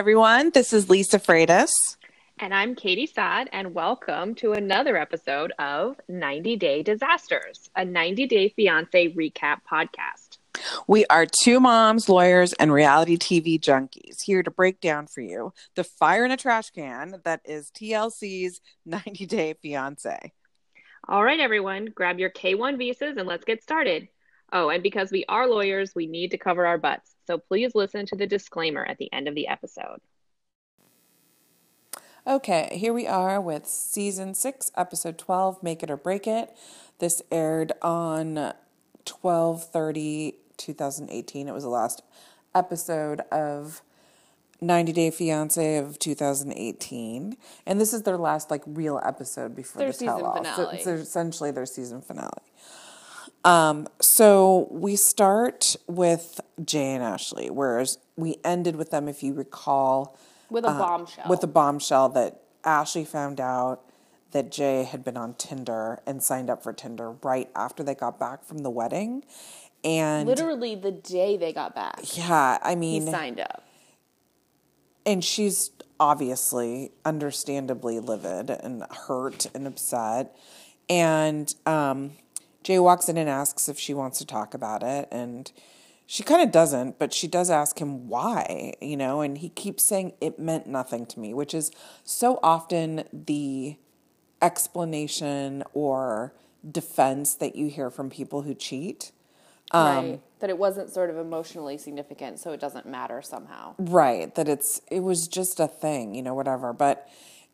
Everyone. This is Lisa Freitas. And I'm Katie Saad, and welcome to another episode of 90 Day Disasters, a 90 Day Fiance recap podcast. We are two moms, lawyers, and reality TV junkies here to break down for you the fire in a trash can that is TLC's 90 Day Fiance. All right, everyone, grab your K1 visas and let's get started. Oh, and because we are lawyers, we need to cover our butts. So please listen to the disclaimer at the end of the episode. Okay, here we are with season six, episode 12, Make It or Break It. This aired on 12 30 2018. It was the last episode of 90 Day Fiance of 2018. And this is their last like real episode before their the tell finale. So it's essentially their season finale. Um, so we start with Jay and Ashley, whereas we ended with them, if you recall, with a uh, bombshell. With a bombshell that Ashley found out that Jay had been on Tinder and signed up for Tinder right after they got back from the wedding. And literally the day they got back. Yeah, I mean, he signed up. And she's obviously, understandably livid and hurt and upset. And um, Jay walks in and asks if she wants to talk about it. And she kind of doesn't, but she does ask him why, you know, and he keeps saying it meant nothing to me, which is so often the explanation or defense that you hear from people who cheat. Um, right. That it wasn't sort of emotionally significant, so it doesn't matter somehow. Right. That it's it was just a thing, you know, whatever. But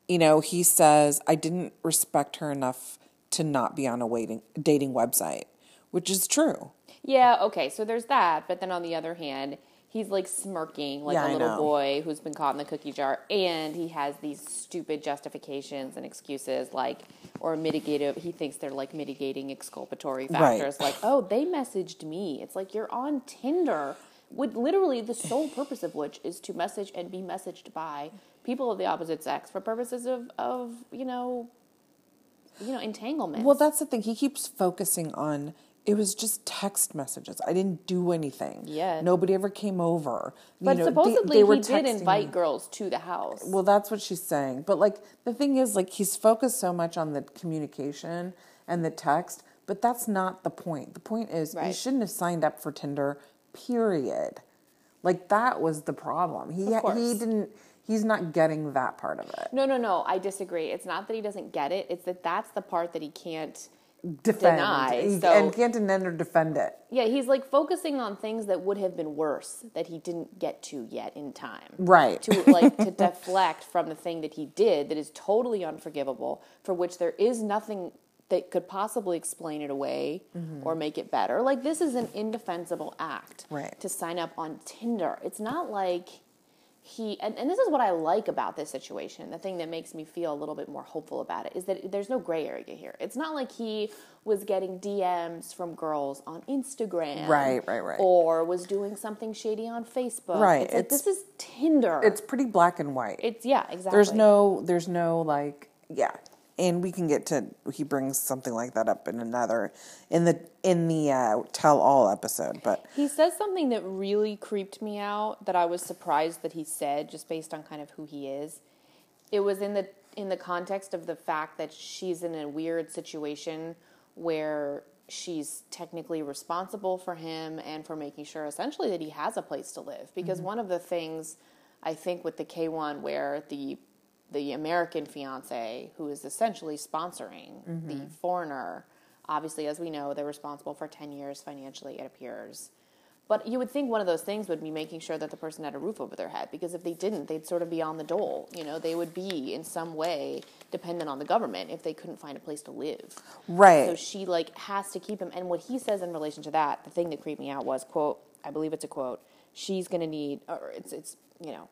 you know, he says I didn't respect her enough to not be on a waiting dating website, which is true. Yeah, okay, so there's that, but then on the other hand, he's like smirking like yeah, a little boy who's been caught in the cookie jar and he has these stupid justifications and excuses like or mitigative he thinks they're like mitigating exculpatory factors right. like oh they messaged me it's like you're on tinder with literally the sole purpose of which is to message and be messaged by people of the opposite sex for purposes of of you know you know, entanglement. Well, that's the thing. He keeps focusing on it was just text messages. I didn't do anything. Yeah. Nobody ever came over. But you know, supposedly they, they he did invite girls to the house. Well, that's what she's saying. But like the thing is, like he's focused so much on the communication and the text, but that's not the point. The point is right. you shouldn't have signed up for Tinder. Period. Like that was the problem. He he didn't he's not getting that part of it. No, no, no. I disagree. It's not that he doesn't get it. It's that that's the part that he can't defend deny. So, and can't deny or defend it. Yeah, he's like focusing on things that would have been worse that he didn't get to yet in time. Right. To like to deflect from the thing that he did that is totally unforgivable, for which there is nothing that could possibly explain it away mm-hmm. or make it better. Like this is an indefensible act. Right. To sign up on Tinder. It's not like he and, and this is what I like about this situation. The thing that makes me feel a little bit more hopeful about it is that there's no gray area here. It's not like he was getting DMs from girls on Instagram, right, right, right, or was doing something shady on Facebook. Right, it's, like, this is Tinder. It's pretty black and white. It's yeah, exactly. There's no, there's no like, yeah, and we can get to he brings something like that up in another in the in the uh, tell all episode but he says something that really creeped me out that i was surprised that he said just based on kind of who he is it was in the in the context of the fact that she's in a weird situation where she's technically responsible for him and for making sure essentially that he has a place to live because mm-hmm. one of the things i think with the k1 where the the American fiance who is essentially sponsoring mm-hmm. the foreigner. Obviously, as we know, they're responsible for 10 years financially, it appears. But you would think one of those things would be making sure that the person had a roof over their head because if they didn't, they'd sort of be on the dole. You know, they would be in some way dependent on the government if they couldn't find a place to live. Right. So she like has to keep him. And what he says in relation to that, the thing that creeped me out was quote, I believe it's a quote. She's going to need, or it's it's you know,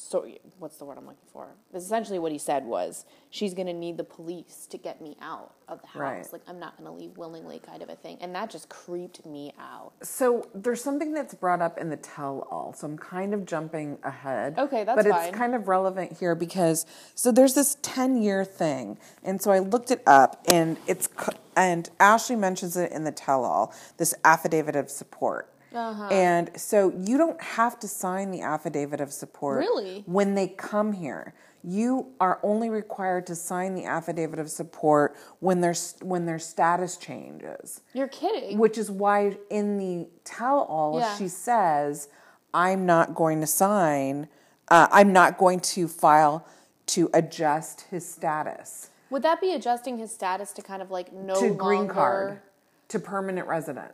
so what's the word I'm looking for? Essentially, what he said was, "She's going to need the police to get me out of the house. Right. Like I'm not going to leave willingly, kind of a thing." And that just creeped me out. So there's something that's brought up in the tell-all. So I'm kind of jumping ahead. Okay, that's but fine. it's kind of relevant here because so there's this 10-year thing, and so I looked it up, and it's and Ashley mentions it in the tell-all. This affidavit of support And so you don't have to sign the affidavit of support Really? when they come here. You are only required to sign the affidavit of support when their when their status changes. You're kidding. Which is why in the tell all Yeah. she says, I'm not going to sign, uh, I'm not going to file to adjust his status Would that be adjusting his status to kind of like no to longer? green card, to permanent resident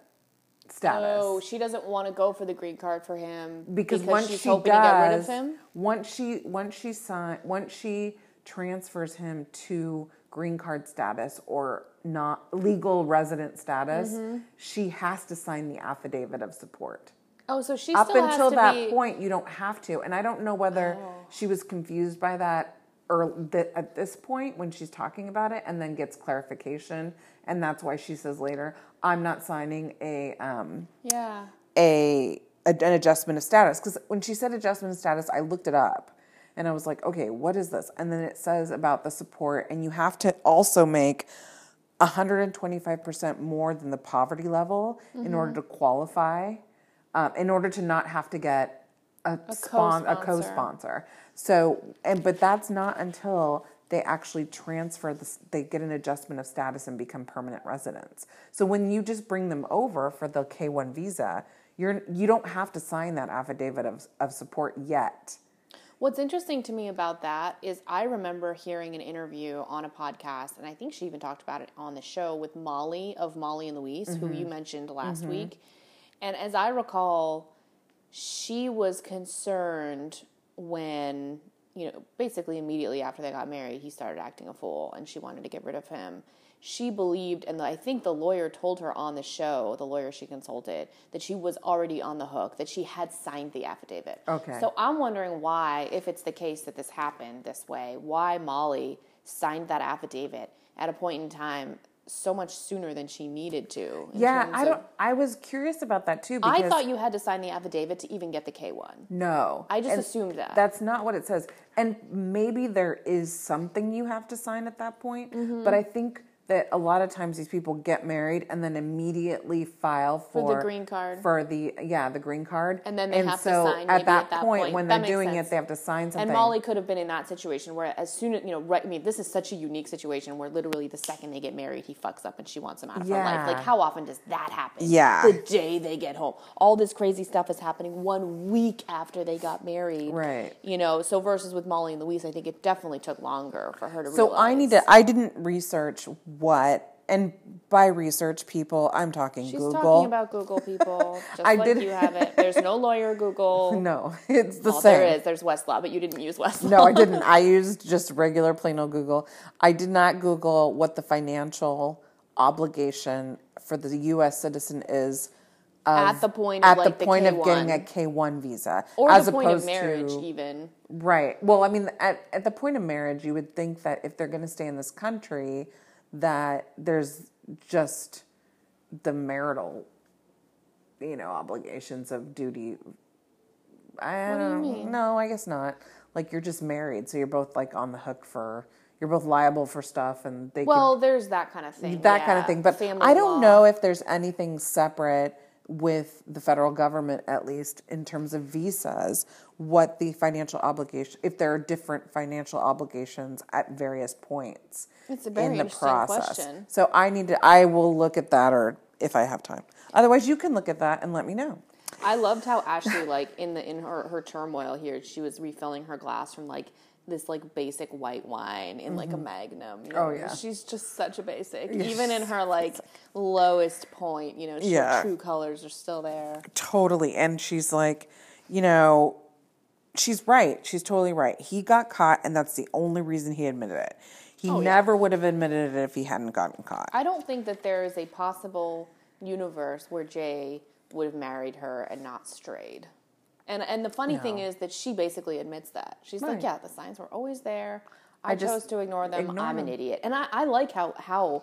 status. Oh, she doesn't want to go for the green card for him because, once she's she hoping does, to get rid of him. once she once she sign once she transfers him to green card status or not legal resident status, Mm-hmm. she has to sign the affidavit of support. Oh, so she Up still until has to that be. point, you don't have to, and I don't know whether Oh. she was confused by that or that at this point when she's talking about it, and then gets clarification, and that's why she says later, "I'm not signing a." Um, Yeah. a, a an adjustment of status because when she said adjustment of status i looked it up and i was like okay what is this and then it says about the support and you have to also make 125% more than the poverty level in order to qualify um, in order to not have to get a, spon- a co-sponsor. co-sponsor so and but that's not until they actually transfer this they get an adjustment of status and become permanent residents so when you just bring them over for the k1 visa you're you don't have to sign that affidavit of, of support yet What's interesting to me about that is I remember hearing an interview on a podcast, and I think she even talked about it on the show with Molly of Molly and Luis, who Mm-hmm. you mentioned last week. And as I recall, she was concerned when, you know, basically immediately after they got married, he started acting a fool and she wanted to get rid of him. She believed, and I think the lawyer told her on the show, the lawyer she consulted, that she was already on the hook, that she had signed the affidavit. Okay. So I'm wondering why, if it's the case that this happened this way, why Molly signed that affidavit at a point in time so much sooner than she needed to. yeah i don't i was curious about that too because I thought you had to sign the affidavit to even get the K1. No. I just And assumed that. That's not what it says. And maybe there is something you have to sign at that point, Mm-hmm. but I think that a lot of times these people get married and then immediately file for, the green card. For the yeah, the green card. And then they have to so sign at that at that point, point. when That they're doing sense. it, they have to sign something. And Molly could have been in that situation where, as soon as you know, right? I mean, this is such a unique situation where literally the second they get married, he fucks up and she wants him out of her life. Like, how often does that happen? Yeah. the day they get home, all this crazy stuff is happening one week after they got married. Right. You know, so versus with Molly and Luis, I think it definitely took longer for her to. So I need to. I didn't research what, and by research, people, I'm talking She's Google. talking about Google people, just I like did- you have it. There's no lawyer Google. no, it's the same. there is. There's Westlaw, but you didn't use Westlaw. No, I didn't. I used just regular plain old Google. I did not Google what the financial obligation for the U.S. citizen is at the point at of like the point of getting a K1. Visa, or as the point of opposed marriage, to even. right. Well, I mean, at at the point of marriage, you would think that if they're going to stay in this country, that there's just the marital, you know, obligations of duty. I What do you don't mean? No, I guess not. Like you're just married, so you're both like on the hook for. You're both liable for stuff, and they could Well, there's that kind of thing. that kind of thing. But Family I don't law. know if there's anything separate with the federal government, at least in terms of visas, what the financial obligation, if there are different financial obligations at various points It's a very in the interesting process. question. So I need to, I will look at that, or if I have time. Otherwise, you can look at that and let me know. I loved how Ashley, like in the in her her turmoil here, she was refilling her glass from like this like basic white wine in like a mm-hmm. magnum. You oh, know? Oh, yeah. she's just such a basic. Even in her like lowest point, you know, she, Yeah. her true colors are still there. Totally. And she's like, you know, she's right. She's totally right. He got caught, and that's the only reason he admitted it. He Oh, yeah. never would have admitted it if he hadn't gotten caught. I don't think that there is a possible universe where Jay would have married her and not strayed. And and the funny thing is that she basically admits that. She's like, yeah, the signs were always there. I, I chose to ignore them. ignore I'm an idiot. And I, I like how how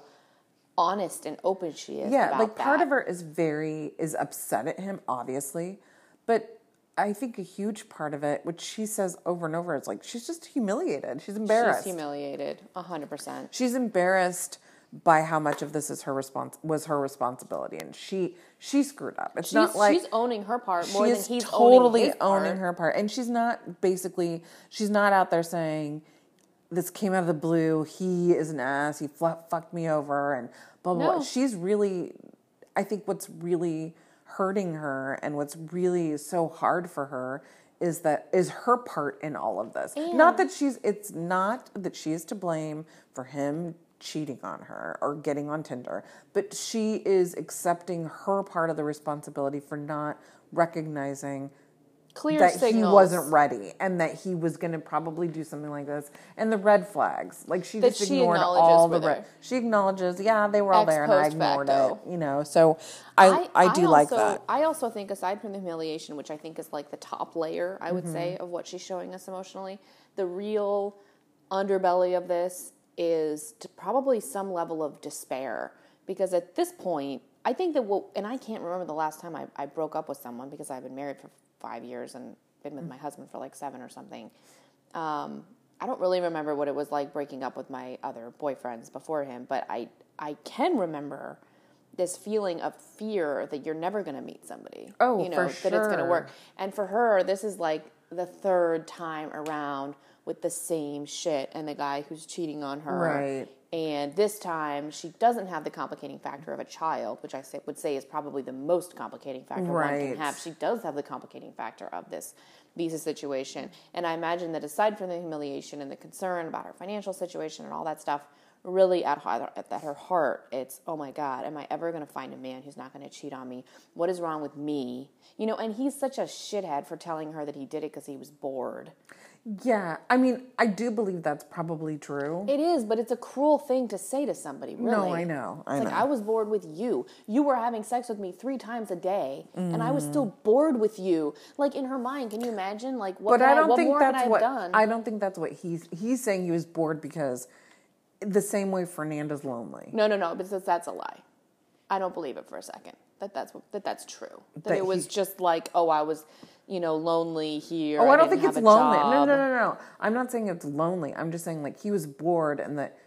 honest and open she is. yeah, like part that. of her is very is upset at him, obviously, but I think a huge part of it, which she says over and over, is like she's just humiliated. She's embarrassed. She's humiliated, hundred percent. She's embarrassed by how much of this is her response was her responsibility, and she she screwed up. It's She's, not like she's owning her part more than he's totally owning, owning part. her part, and she's not basically she's not out there saying this came out of the blue. He is an ass. He fl- fucked me over, and blah blah. blah. She's really, I think, what's really hurting her, and what's really so hard for her is that is her part in all of this. not that she's. It's not that she is to blame for him cheating on her or getting on Tinder, but she is accepting her part of the responsibility for not recognizing Clear that signals. he wasn't ready and that he was going to probably do something like this and the red flags like she That just she ignored all the red she acknowledges yeah they were all Ex there and i ignored facto. it you know so i i, do like also, that I also think, aside from the humiliation, which I think is like the top layer, I would say, Mm-hmm. of what she's showing us emotionally, the real underbelly of this is to probably some level of despair. Because at this point, I think that what, and I can't remember the last time I, I broke up with someone because I've been married for five years and been with my husband for like seven or something. Um, I don't really remember what it was like breaking up with my other boyfriends before him, but I I can remember this feeling of fear that you're never going to meet somebody. Oh, you know for that it's going to work. And for her, this is like the third time around with the same shit and the guy who's cheating on her. Right. And this time, she doesn't have the complicating factor of a child, which I say, would say is probably the most complicating factor one can have. She does have the complicating factor of this visa situation. And I imagine that aside from the humiliation and the concern about her financial situation and all that stuff, really at her, at her heart, it's, oh my God, am I ever going to find a man who's not going to cheat on me? What is wrong with me? You know, and he's such a shithead for telling her that he did it because he was bored. Yeah i mean i do believe that's probably true It is, but it's a cruel thing to say to somebody, really. no i know i It's know like I was bored with you. You were having sex with me three times a day, and I was still mm. bored with you. Like in her mind, can you imagine? Like what? but i don't what think I that's have what done? i don't think that's what he's he's saying he was bored because the same way fernanda's lonely no, no, no. Because that's a lie. I don't believe it for a second. That that's that that's true. That, That it was he- just like, oh, I was, you know, lonely here. Oh, I don't think it's lonely. No, job. no, no, no. I'm not saying it's lonely. I'm just saying like he was bored and that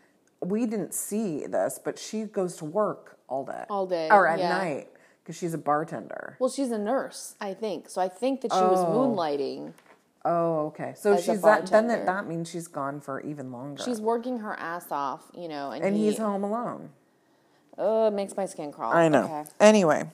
we didn't see this, but she goes to work all day, All day, or at yeah. night because she's a bartender. Well, she's a nurse, I think. So I think that she was oh. moonlighting. Oh, okay. So she's that. Then that, that means she's gone for even longer. She's working her ass off, you know, and, and he, he's home alone. Oh, it makes my skin crawl. I know. Okay. Anyway,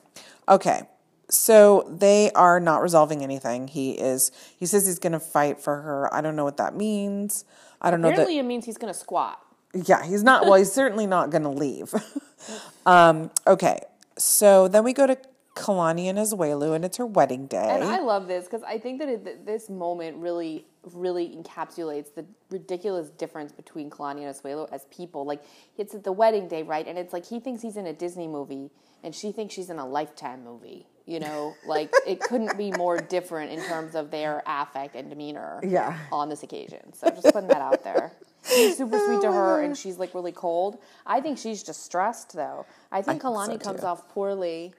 okay. So they are not resolving anything. He is. He says he's going to fight for her. I don't know what that means. I don't know. Apparently, it means he's going to squat. Yeah, he's not. Well, he's certainly not going to leave. um, okay, so then we go to Kalani and Asuelu, and it's her wedding day. And I love this because I think that it, this moment really, really encapsulates the ridiculous difference between Kalani and Asuelu as people. Like, it's at the wedding day, right? And it's like he thinks he's in a Disney movie and she thinks she's in a Lifetime movie. You know, like it couldn't be more different in terms of their affect and demeanor Yeah. on this occasion. So just putting that out there. He's super sweet to her and she's like really cold. I think she's just stressed though. I think I think Kalani so, comes off poorly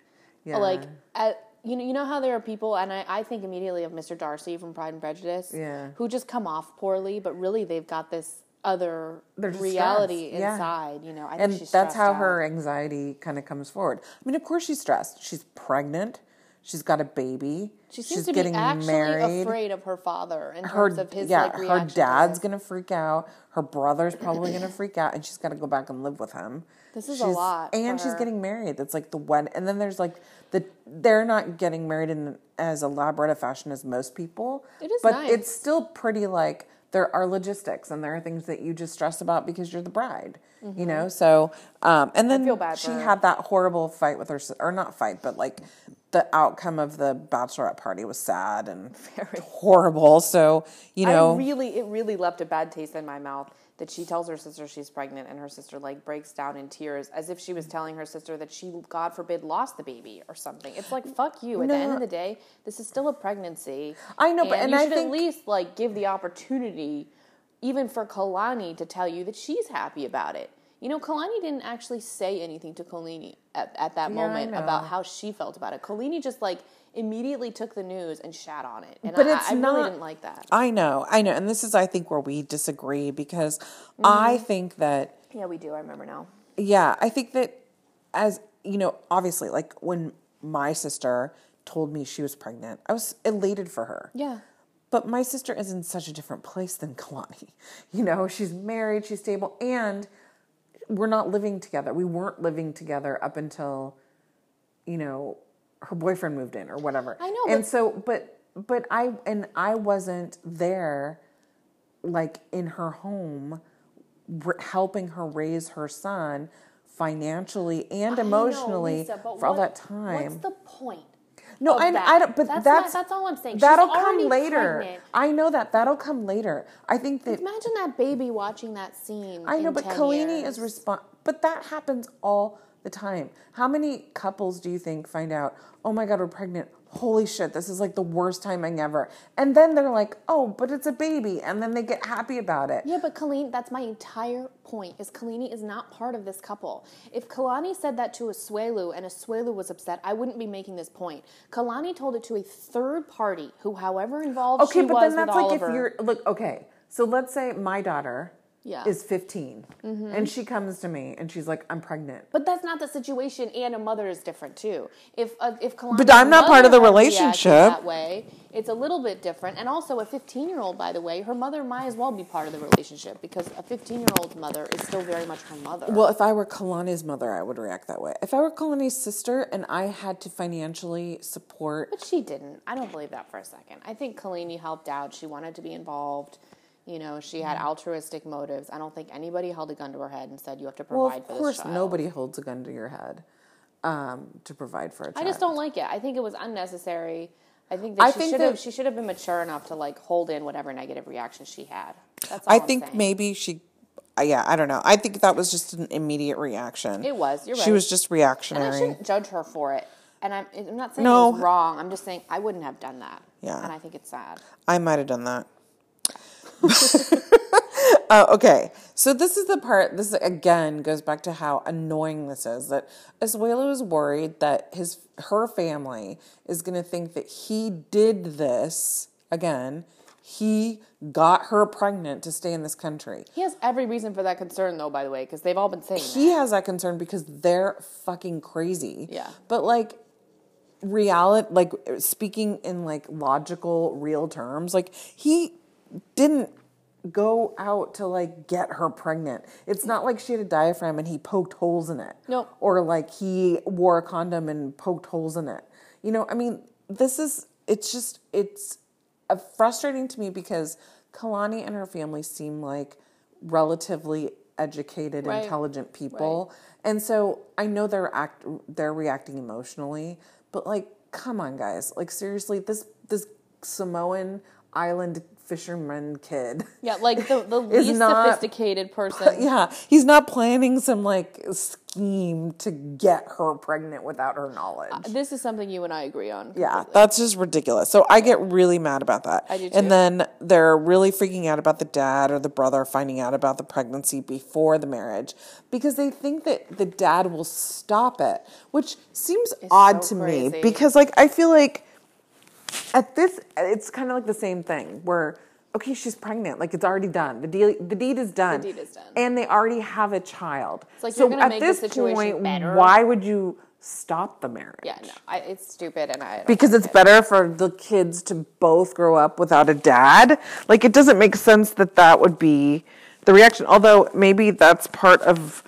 Yeah. like at, you know you know how there are people and I, I think immediately of mr darcy from pride and prejudice Yeah. who just come off poorly but really they've got this other reality yeah. inside you know I think and she's that's how out. her anxiety kind of comes forward. I mean, of course she's stressed. She's pregnant. She's got a baby. she seems she's to getting be actually married. afraid of her father in her terms of his yeah, like her dad's gonna freak out. Her brother's probably gonna freak out, and she's got to go back and live with him. This is a lot and she's her. getting married. That's like the wed, and then there's like the they're not getting married in as elaborate a fashion as most people. It is but nice. it's still pretty like there are logistics and there are things that you just stress about because you're the bride. You know, so um, and then Mm-hmm. feel bad she had that horrible fight with her, or not fight, but like the outcome of the bachelorette party was sad and Very. horrible. So you know, I really, it really left a bad taste in my mouth that she tells her sister she's pregnant, and her sister like breaks down in tears as if she was telling her sister that she, God forbid, lost the baby or something. It's like fuck you. At the end of the day, this is still a pregnancy. I know, but- and you I should think- at least like give the opportunity, even for Kalani, to tell you that she's happy about it. You know, Kalani didn't actually say anything to Kolini at, at that Yeah, moment about how she felt about it. Kolini just like immediately took the news and shat on it, and But I, it's I not- really didn't like that. I know, I know, and this is I think where we disagree because I Mm-hmm. think that Yeah, we do. I remember now. Yeah, I think that as you know, obviously, like when my sister told me she was pregnant, I was elated for her. Yeah. But my sister is in such a different place than Kalani. You know, she's married, she's stable, and we're not living together. We weren't living together up until, you know, her boyfriend moved in or whatever. I know, And so, but but I and I wasn't there, like in her home, r- helping her raise her son financially and I know, emotionally Lisa, for all that time. What's the point? No, I. I don't. But that's that's not- that's all I'm saying. That'll come later. pregnant. I know that. That'll come later. I think that Imagine that baby watching that scene. I know, but 10 Kolini years. is respond. But that happens all the time. How many couples do you think find out? Oh my god, we're pregnant. Holy shit, this is like the worst timing ever. And then they're like, oh, but it's a baby, and then they get happy about it. Yeah, but Kolini, that's my entire point. Is Kolini is not part of this couple. If Kalani said that to Asuelu and Asuelu was upset, I wouldn't be making this point. Kalani told it to a third party who, however involved Okay, she but then that's like if you're look. Okay, so let's say my daughter Yeah. is 15, and she comes to me and she's like, I'm pregnant. But that's not the situation, and a mother is different too. If uh, if Kalani's But I'm not part of the mother had reacted relationship. That way, it's a little bit different. And also, a 15 year old, by the way, her mother might as well be part of the relationship because a 15 year old's mother is still very much her mother. Well, if I were Kalani's mother, I would react that way. If I were Kalani's sister and I had to financially support But she didn't. I don't believe that for a second. I think kalani helped out. She wanted to be involved. You know, she had altruistic motives. I don't think anybody held a gun to her head and said, "You have to provide Well, of for course, this child." nobody holds a gun to your head um, to provide for a child. I just don't like it. I think it was unnecessary. I think that I she think should have she should have been mature enough to like hold in whatever negative reaction she had. That's all I I'm think saying. maybe she. uh, Yeah, I don't know. I think that was just an immediate reaction. It was, you're right. She was just reactionary. and I shouldn't judge her for it. And I'm, I'm not saying No. it was wrong. I'm just saying I wouldn't have done that. Yeah. And I think it's sad. I might have done that. Uh, okay, so this is the part. This again goes back to how annoying this is. That Asuelu is worried that his her family is going to think that he did this again. He got her pregnant to stay in this country. He has every reason for that concern, though. By the way, because they've all been saying He that. has that concern because they're fucking crazy. Yeah. But like reality like speaking in like logical real terms, like he didn't go out to like get her pregnant. It's not like she had a diaphragm and he poked holes in it. Nope. Or like he wore a condom and poked holes in it. You know, I mean, this is it's just it's uh, frustrating to me because Kalani and her family seem like relatively educated, Right. intelligent people. And so I know they're act they're reacting emotionally, but like come on guys. Like seriously, this this Samoan island fisherman kid. Yeah, like the, the least not- sophisticated person. Yeah, he's not planning some like scheme to get her pregnant without her knowledge. Uh, this is something you and I agree on. Yeah, that's just ridiculous. So I get really mad about that. I do too. And then they're really freaking out about the dad or the brother finding out about the pregnancy before the marriage because they think that the dad will stop it, which seems odd so to crazy. me because like I feel like at this it's kind of like the same thing where okay, she's pregnant, like it's already done. The deal the deed is done. the deed is done. And they already have a child. like so you're at this point, better. why would you stop the marriage? Yeah, no, I, it's stupid, and I because it's it. better for the kids to both grow up without a dad. Like it doesn't make sense that that would be the reaction. Although maybe that's part of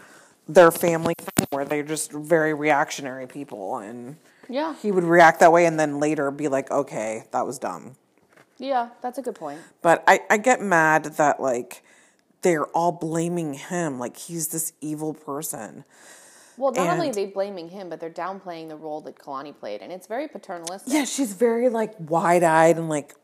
their family thing where they're just very reactionary people and Yeah, he would react that way and then later be like, okay, that was dumb. yeah, that's a good point. But I, I get mad that like they're all blaming him like he's this evil person. Well, not only are they blaming him, but they're downplaying the role that Kalani played, and it's very paternalistic. Yeah, she's very like wide eyed and like,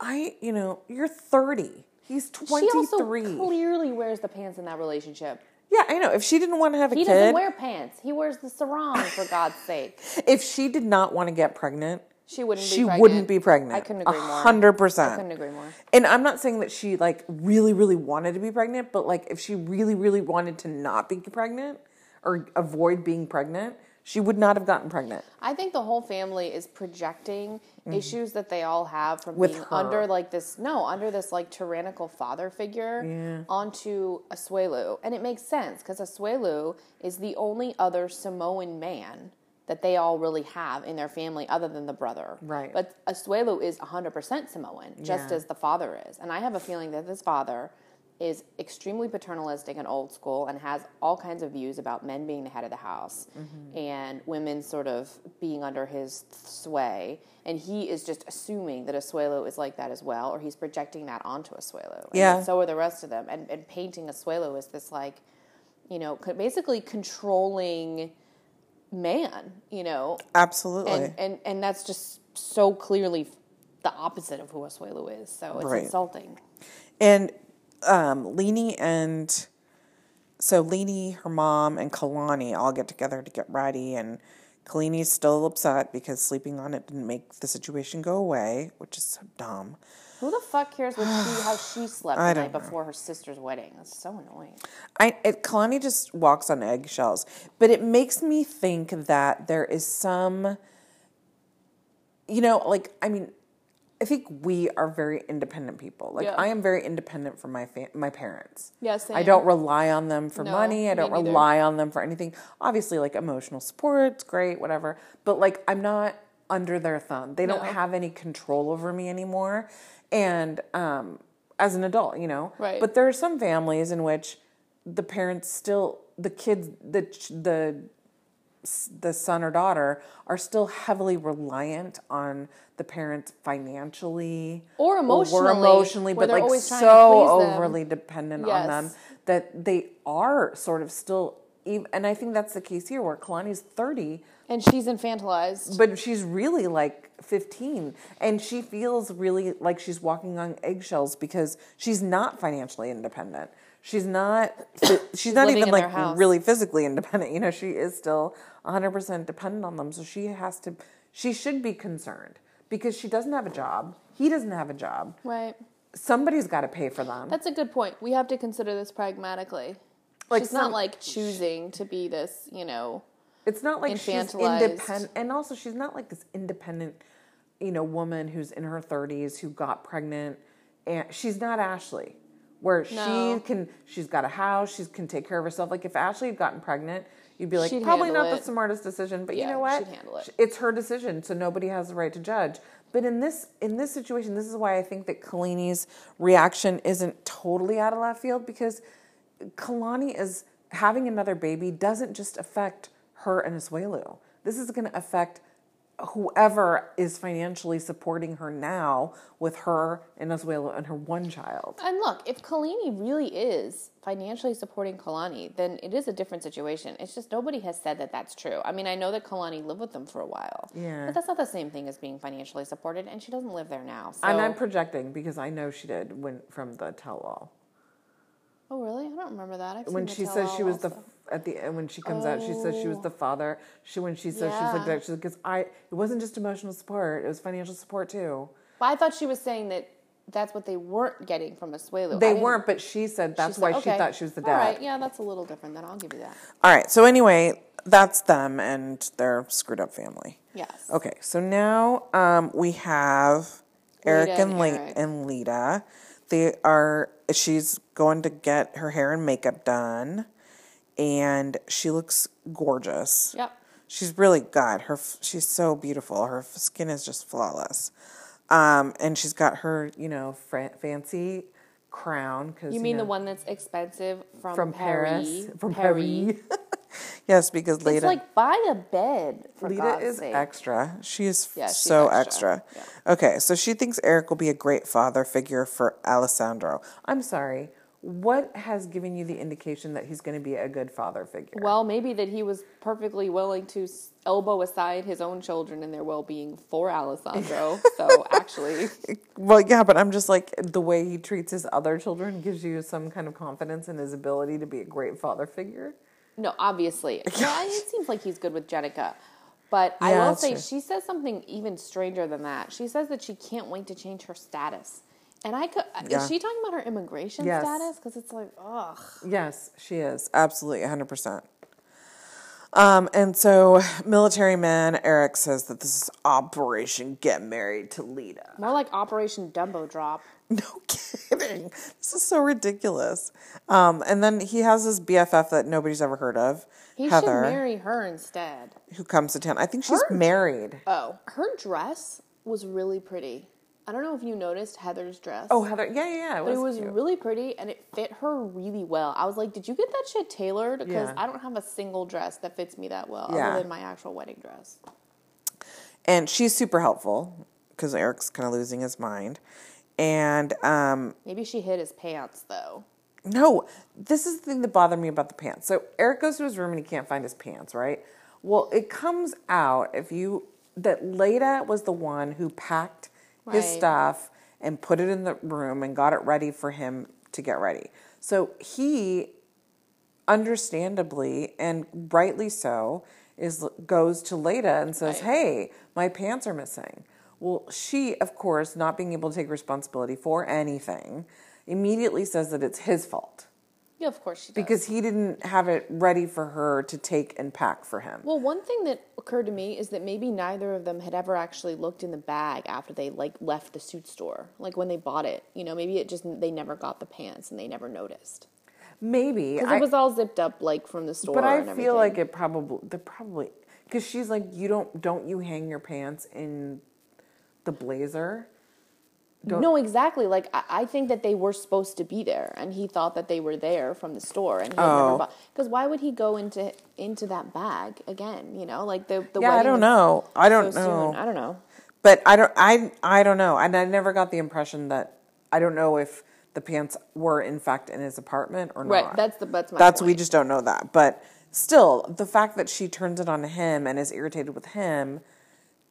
I, you know, you're 30. He's She also 23. clearly wears the pants in that relationship. Yeah, I know. If she didn't want to have a He kid, he doesn't wear pants. He wears the sarong, for God's sake. if she did not want to get pregnant, She wouldn't. she be pregnant. wouldn't be pregnant. I couldn't agree A more. hundred I couldn't agree more. And I'm not saying that she like really, really wanted to be pregnant, but like if she really, really wanted to not be pregnant or avoid being pregnant, She would not have gotten pregnant. I think the whole family is projecting issues that they all have from Mm-hmm. With being her. under like this no under this like tyrannical father figure onto Asuelu, and it makes sense because Asuelu is the only other Samoan man that they all really have in their family other than the brother. Right. But Asuelu is 100% Samoan, just Yeah. as the father is, and I have a feeling that this father is extremely paternalistic and old school and has all kinds of views about men being the head of the house Mm-hmm. and women sort of being under his sway. And he is just assuming that Asuelu is like that as well, or he's projecting that onto Asuelu. And Yeah. So are the rest of them. And, and painting Asuelu as this, like, you know, basically controlling man, you know, Absolutely. and, and, and that's just so clearly the opposite of who Asuelu is. So it's Right. insulting. And um, Leanie and so Leanie, her mom, and Kalani all get together to get ready, and Kalani's still upset because sleeping on it didn't make the situation go away, which is so dumb. Who the fuck cares what she, how she slept the night before her sister's wedding? That's so annoying. I it, Kalani just walks on eggshells, but it makes me think that there is some, you know, like I mean, I think we are very independent people. Like Yeah. I am very independent from my fa- my parents. Yeah, I don't rely on them for No, money. I don't rely on them for anything. Obviously, like emotional support's great, whatever. But like I'm not under their thumb. They don't have any control over me anymore. And um, as an adult, you know. Right. But there are some families in which the parents still the kids the the the son or daughter are still heavily reliant on the parents financially Or emotionally, or emotionally but like always trying to so overly dependent on them that they are sort of still and I think that's the case here where Kalani's 30 And she's infantilized. but she's really like 15 and she feels really like she's walking on eggshells because she's not financially independent she's not she's, not even like really physically independent you know she is still 100% dependent on them so she has to she should be concerned because she doesn't have a job he doesn't have a job Right. somebody's got to pay for them That's a good point. We have to consider this pragmatically. Like she's some- not like choosing to be this, you know. It's not like she's independent, and also she's not like this independent, you know, woman who's in her thirties who got pregnant, and she's not Ashley, where No. she can, she's got a house, she can take care of herself. Like if Ashley had gotten pregnant, you'd be like, She'd probably not the smartest decision, but you know what? she'd handle it. It's her decision, so nobody has the right to judge. But in this in this situation, this is why I think that Kalani's reaction isn't totally out of left field because Kalani is having another baby doesn't just affect her and Asuelu. This is going to affect whoever is financially supporting her now with her and Asuelu and her one child. And look, if Kalani really is financially supporting Kalani, then it is a different situation. It's just nobody has said that that's true. I mean, I know that Kalani lived with them for a while. Yeah. But that's not the same thing as being financially supported, and she doesn't live there now. So. And I'm projecting because I know she did when from the tell all. Oh, really? I don't remember that. I've When she says she was the at the end when she comes out, she says she was the father. She when she says she was like Yeah. that, she's because I it wasn't just emotional support; it was financial support too. But I thought she was saying that that's what they weren't getting from Asuelu. They weren't, but she said she that's said- why she thought she was the dad. right, yeah, that's a little different. Then I'll give you that. All right. So anyway, that's them and their screwed up family. Yes. Okay. So now um, we have Eric Leida and, and Eric. and Leida. They are. She's going to get her hair and makeup done, and she looks gorgeous. Yep. She's really good. Her she's so beautiful. Her skin is just flawless. Um, and she's got her, you know, fr- fancy crown. Cause, You mean know, the one that's expensive from, from Paris? Paris? From Paris. yes, because It's Leida. like buy a bed for Leida God's is sake. extra. She is Yeah, so extra. extra. Okay, so she thinks Eric will be a great father figure for Alessandro. I'm sorry. What has given you the indication that he's going to be a good father figure? Well, maybe that he was perfectly willing to elbow aside his own children and their well-being for Alessandro. so actually, Well, yeah, but I'm just like the way he treats his other children gives you some kind of confidence in his ability to be a great father figure. No, obviously, yeah, it seems like he's good with Jenica. But I will say, true. she says something even stranger than that. She says that she can't wait to change her status. And I could, Yeah. is she talking about her immigration Yes. status? Because it's like, ugh. Yes, she is. Absolutely, 100%. Um, and so, military man Eric says that this is Operation Get Married to Leida. More like Operation Dumbo Drop. No kidding. This is so ridiculous. Um, and then he has this BFF that nobody's ever heard of, He Heather, should marry her instead. who comes to town. I think she's Her? married. Oh, her dress was really pretty. I don't know if you noticed Heather's dress. Oh, Heather. Yeah, yeah, yeah. It But was, it was cute. really pretty and it fit her really well. I was like, did you get that shit tailored? Because Yeah. I don't have a single dress that fits me that well Yeah. other than my actual wedding dress. and she's super helpful because Eric's kind of losing his mind. And um, Maybe she hid his pants though. No, this is the thing that bothered me about the pants. So Eric goes to his room and he can't find his pants, right? Well, it comes out if you that Leida was the one who packed his stuff and put it in the room and got it ready for him to get ready. So he understandably and rightly so is goes to Leida and says, Right. "Hey, my pants are missing." Well, she, of course, not being able to take responsibility for anything, immediately says that it's his fault Yeah, of course she does. because he didn't have it ready for her to take and pack for him. well, one thing that occurred to me is that maybe neither of them had ever actually looked in the bag after they like left the suit store, like when they bought it. You know, maybe it just they never got the pants and they never noticed Maybe, because it was all zipped up like from the store. but I feel everything. like it probably they're probably because she's like, you don't don't you hang your pants in the blazer? don't- No, exactly. Like I, I think that they were supposed to be there, and he thought that they were there from the store, and he Oh. Because why would he go into into that bag again? You know, like the the Yeah, I don't know. I don't so know. Soon. I don't know. But I don't I I don't know. And I never got the impression that I don't know if the pants were in fact in his apartment or not. Right. That's the that's my. That's we just don't know that. But still, the fact that she turns it on him and is irritated with him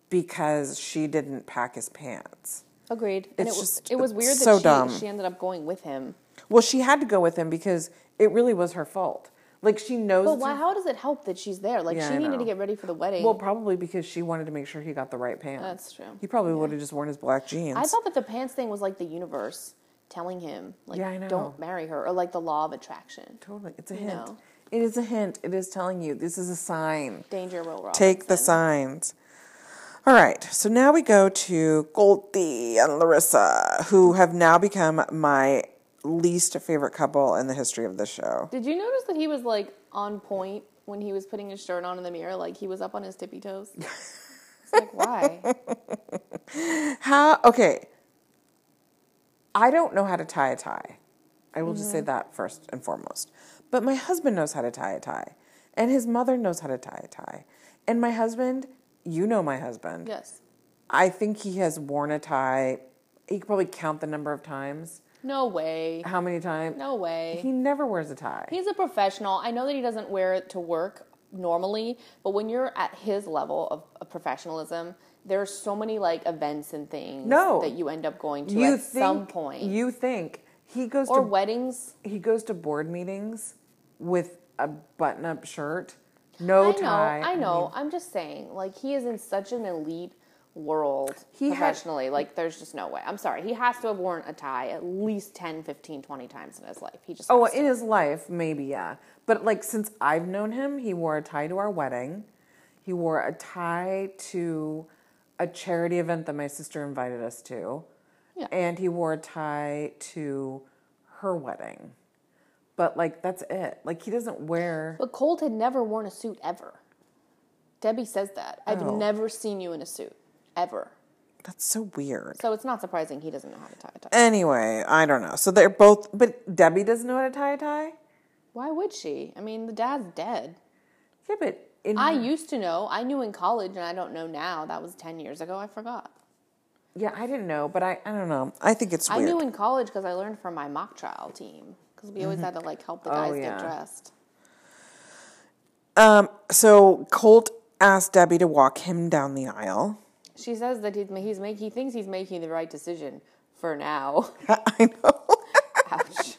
because she didn't pack his pants. agreed. And it was just- it was weird that so she dumb. she ended up going with him. Well, she had to go with him because it really was her fault. Like she knows. But why? How does it help that she's there? Like Yeah, she I needed know. to get ready for the wedding. Well, probably because she wanted to make sure he got the right pants. That's true. He probably would have just worn his black jeans. I thought that the pants thing was like the universe telling him, like, Yeah, I know. don't marry her, or like the law of attraction. totally. It's a hint. know. It is a hint. It is telling you this is a sign. Danger, Will Robinson. Take the signs. All right, so now we go to Goldie and Larissa, who have now become my least favorite couple in the history of the show. Did you notice that he was like on point when he was putting his shirt on in the mirror? Like he was up on his tippy toes. It's like why? How? Okay. I don't know how to tie a tie. I will just say mm-hmm. that first and foremost. But my husband knows how to tie a tie, and his mother knows how to tie a tie. And my husband, you know my husband. yes. I think he has worn a tie. He could probably count the number of times. No way. How many times? No way. He never wears a tie. He's a professional. I know that he doesn't wear it to work normally, but when you're at his level of, of professionalism, there are so many like events and things No. that you end up going to you at think, some point. You think he goes or to weddings. he goes to board meetings with a button-up shirt, no I know. I know. I'm just saying, like he is in such an elite world He had- professionally. like there's just no way. I'm sorry. He has to have worn a tie at least 10, 15, 20 times in his life. He just Oh, in his life, maybe, yeah. But like since I've known him, he wore a tie to our wedding. He wore a tie to a charity event that my sister invited us to. Yeah. And he wore a tie to her wedding. But like that's it. Like he doesn't wear But Colt had never worn a suit ever. Debbie says that. I've Oh. never seen you in a suit ever. That's so weird. So it's not surprising he doesn't know how to tie a tie. Anyway, I don't know. So they're both but Debbie doesn't know how to tie a tie? Why would she? I mean, the dad's dead. Yeah, but in I used to know. I knew in college, and I don't know now. That was ten years ago. I forgot. Yeah, I didn't know, but I I don't know. I think it's I weird. knew in college because I learned from my mock trial team because we always had to like help the Oh, guys yeah. get dressed. Um, so Colt asked Debbie to walk him down the aisle. She says that he's, he's make, he thinks he's making the right decision for now. I know. Ouch.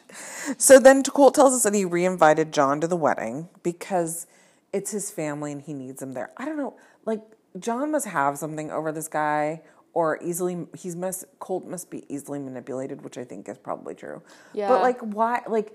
So then Colt tells us that he reinvited John to the wedding because it's his family and he needs him there. I don't know. Like John must have something over this guy or easily he's must Colt must be easily manipulated, which I think is probably true. Yeah. But like why like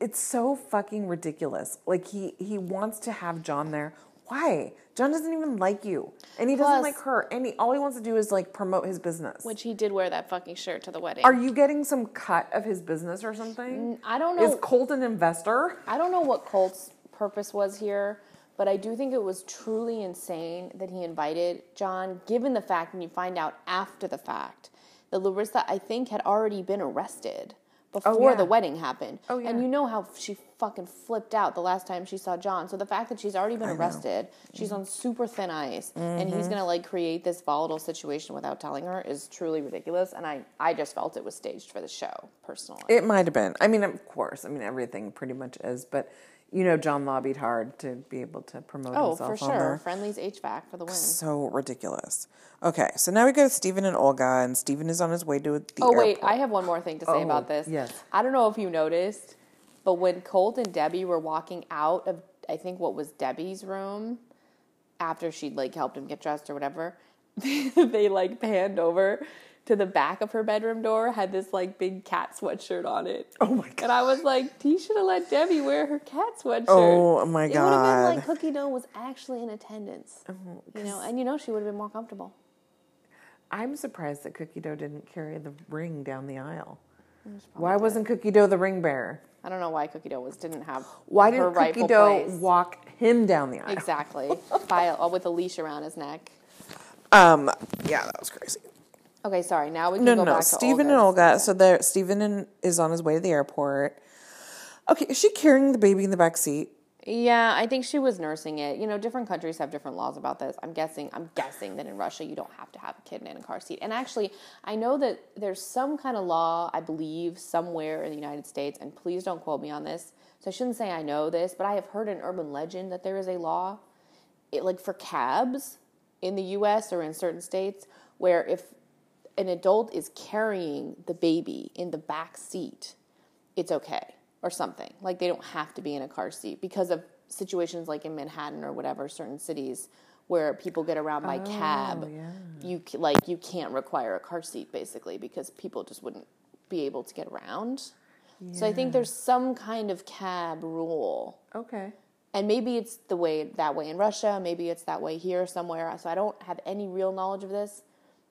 it's so fucking ridiculous. Like he he wants to have John there. Why? John doesn't even like you, and he doesn't like her, and he, all he wants to do is like promote his business. Which he did wear that fucking shirt to the wedding. Are you getting some cut of his business or something? I don't know. Is. Colt an investor? I don't know what Colt's purpose was here, but I do think it was truly insane that he invited John, given the fact, and you find out after the fact, that Larissa, I think, had already been arrested before Oh, yeah. the wedding happened. Oh, yeah. And you know how she fucking flipped out the last time she saw John. So the fact that she's already been arrested, she's on super thin ice, and he's Mm-hmm. gonna like create this volatile situation without telling her is truly ridiculous. And I, I just felt it was staged for the show, personally. It might have been. I mean, of course. I mean, everything pretty much is, but you know, John lobbied hard to be able to promote oh, himself Oh, for sure. Friendly's HVAC for the win. So ridiculous. Okay, so now we go to Steven and Olga, and Steven is on his way to the Oh wait. I have one more thing to say Oh, about this. yes. I don't know if you noticed, but when Colt and Debbie were walking out of I think what was Debbie's room after she'd like helped him get dressed or whatever, they like panned over to the back of her bedroom door, had this like big cat sweatshirt on it. Oh my god. And I was like, he should have let Debbie wear her cat sweatshirt. Oh my god! It would have been like Cookie Dough was actually in attendance. you know, and you know she would have been more comfortable. I'm surprised that Cookie Dough didn't carry the ring down the aisle. Why wasn't Cookie Dough the ring bearer? I don't know why Cookie Dough was didn't have Why her didn't Cookie Dough place. walk him down the aisle? Exactly. By with a leash around his neck. Um, yeah, that was crazy. Okay, sorry. Now we can No, go no, no. back to Steven and Olga. So there, Steven and, is on his way to the airport. Okay, is she carrying the baby in the back seat? Yeah, I think she was nursing it. You know, different countries have different laws about this. I'm guessing. I'm guessing that in Russia you don't have to have a kid in a car seat. And actually, I know that there's some kind of law. I believe somewhere in the United States, and please don't quote me on this. So I shouldn't say I know this, but I have heard an urban legend that there is a law, it, like for cabs in the U.S. or in certain states, where if an adult is carrying the baby in the back seat, it's okay or something. Like they don't have to be in a car seat because of situations like in Manhattan or whatever, certain cities where people get around by oh, cab. You like you can't require a car seat basically because people just wouldn't be able to get around. So I think there's some kind of cab rule Okay. and maybe it's the way that way in Russia, maybe it's that way here somewhere. So I don't have any real knowledge of this,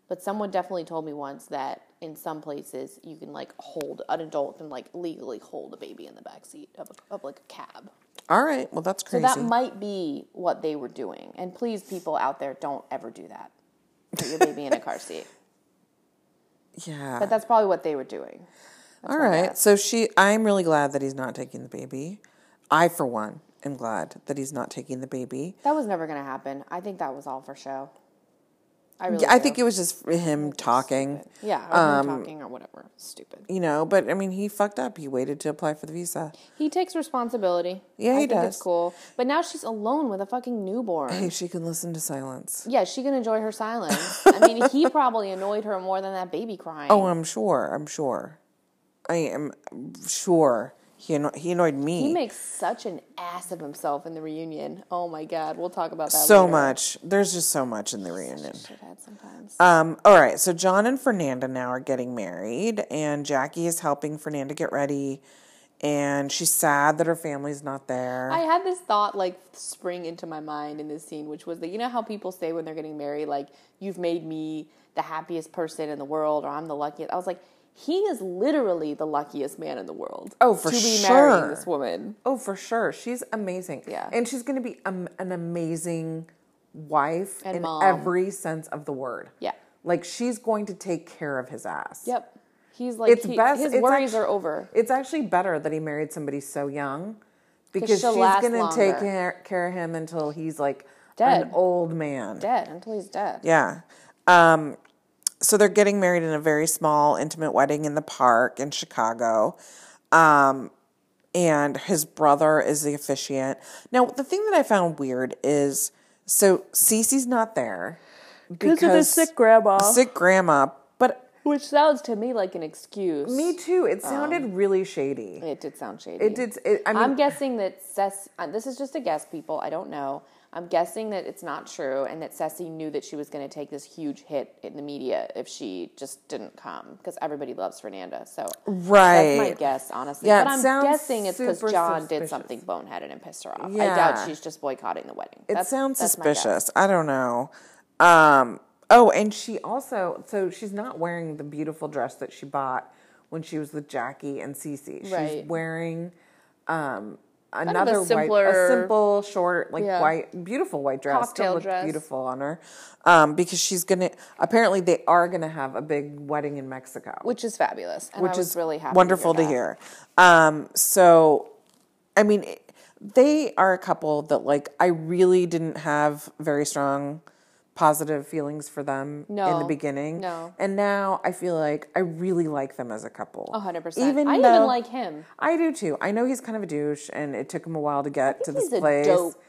but someone definitely told me once that in some places you can like hold an adult and like legally hold a baby in the back seat of, a, of like a cab. All right. Well, that's crazy. So that might be what they were doing. And please, people out there, don't ever do that. Put your baby in a car seat. yeah. But that's probably what they were doing. That's All right. So she, I'm really glad that he's not taking the baby. I, for one, am glad that he's not taking the baby. That was never going to happen. I think that was all for show. I really I do. think it was just him talking. Yeah, or him um, talking or whatever. Stupid. You know, but I mean, he fucked up. He waited to apply for the visa. He takes responsibility. Yeah, I he think does. It's cool. But now she's alone with a fucking newborn. Hey, she can listen to silence. Yeah, she can enjoy her silence. I mean, he probably annoyed her more than that baby crying. Oh, I'm sure. I'm sure. I am sure. He anno- he annoyed me he makes such an ass of himself in the reunion. Oh my god, we'll talk about that. so later. much. There's just so much in the reunion. Shithead sometimes. Um, all right, so John and Fernanda now are getting married, and Jackie is helping Fernanda get ready, and she's sad that her family's not there. I had this thought like spring into my mind in this scene, which was that you know how people say when they're getting married, like you've made me the happiest person in the world, or I'm the luckiest. I was like, he is literally the luckiest man in the world. Oh, for to be sure. marrying this woman. oh, for sure, she's amazing. Yeah. and she's going to be um, an amazing wife And in mom. every sense of the word. Yeah. like she's going to take care of his ass. Yep. He's like It's he- best. his it's worries actu- are over. It's actually better that he married somebody so young because she's going to take care, care of him until he's like Dead. an old man. Dead until he's dead. Yeah. Um, so they're getting married in a very small, intimate wedding in the park in Chicago. Um, and his brother is the officiant. Now, the thing that I found weird is so Cece's not there because of the sick grandma. sick grandma. But Which sounds to me like an excuse. me too. It sounded really shady. It did sound shady. It did. It, I mean, I'm guessing that uh, This is just a guess, people. I don't know, I'm guessing that it's not true and that Ceci knew that she was going to take this huge hit in the media if she just didn't come because everybody loves Fernanda. So Right. that's my guess, honestly. Yeah, but I'm guessing it's because John suspicious. did something boneheaded and pissed her off. I doubt she's just boycotting the wedding. It That's- sounds that's suspicious. I don't know. Um, oh, and she also, so she's not wearing the beautiful dress that she bought when she was with Jackie and Cece. She's Right. wearing um, of a another white, a simple, short, like Yeah. white, beautiful white dress. Cocktail Still looked dress. beautiful on her. Um, because she's gonna, apparently they are gonna have a big wedding in Mexico Which is fabulous. Which is really happy wonderful to to hear. hear. Um, so, I mean, it- they are a couple that like I really didn't have very strong positive feelings for them in the beginning. no. and now I feel like I really like them as a couple. Hundred percent. Even I though- even like him. I do too. I know he's kind of a douche, and it took him a while to get to this place. dope.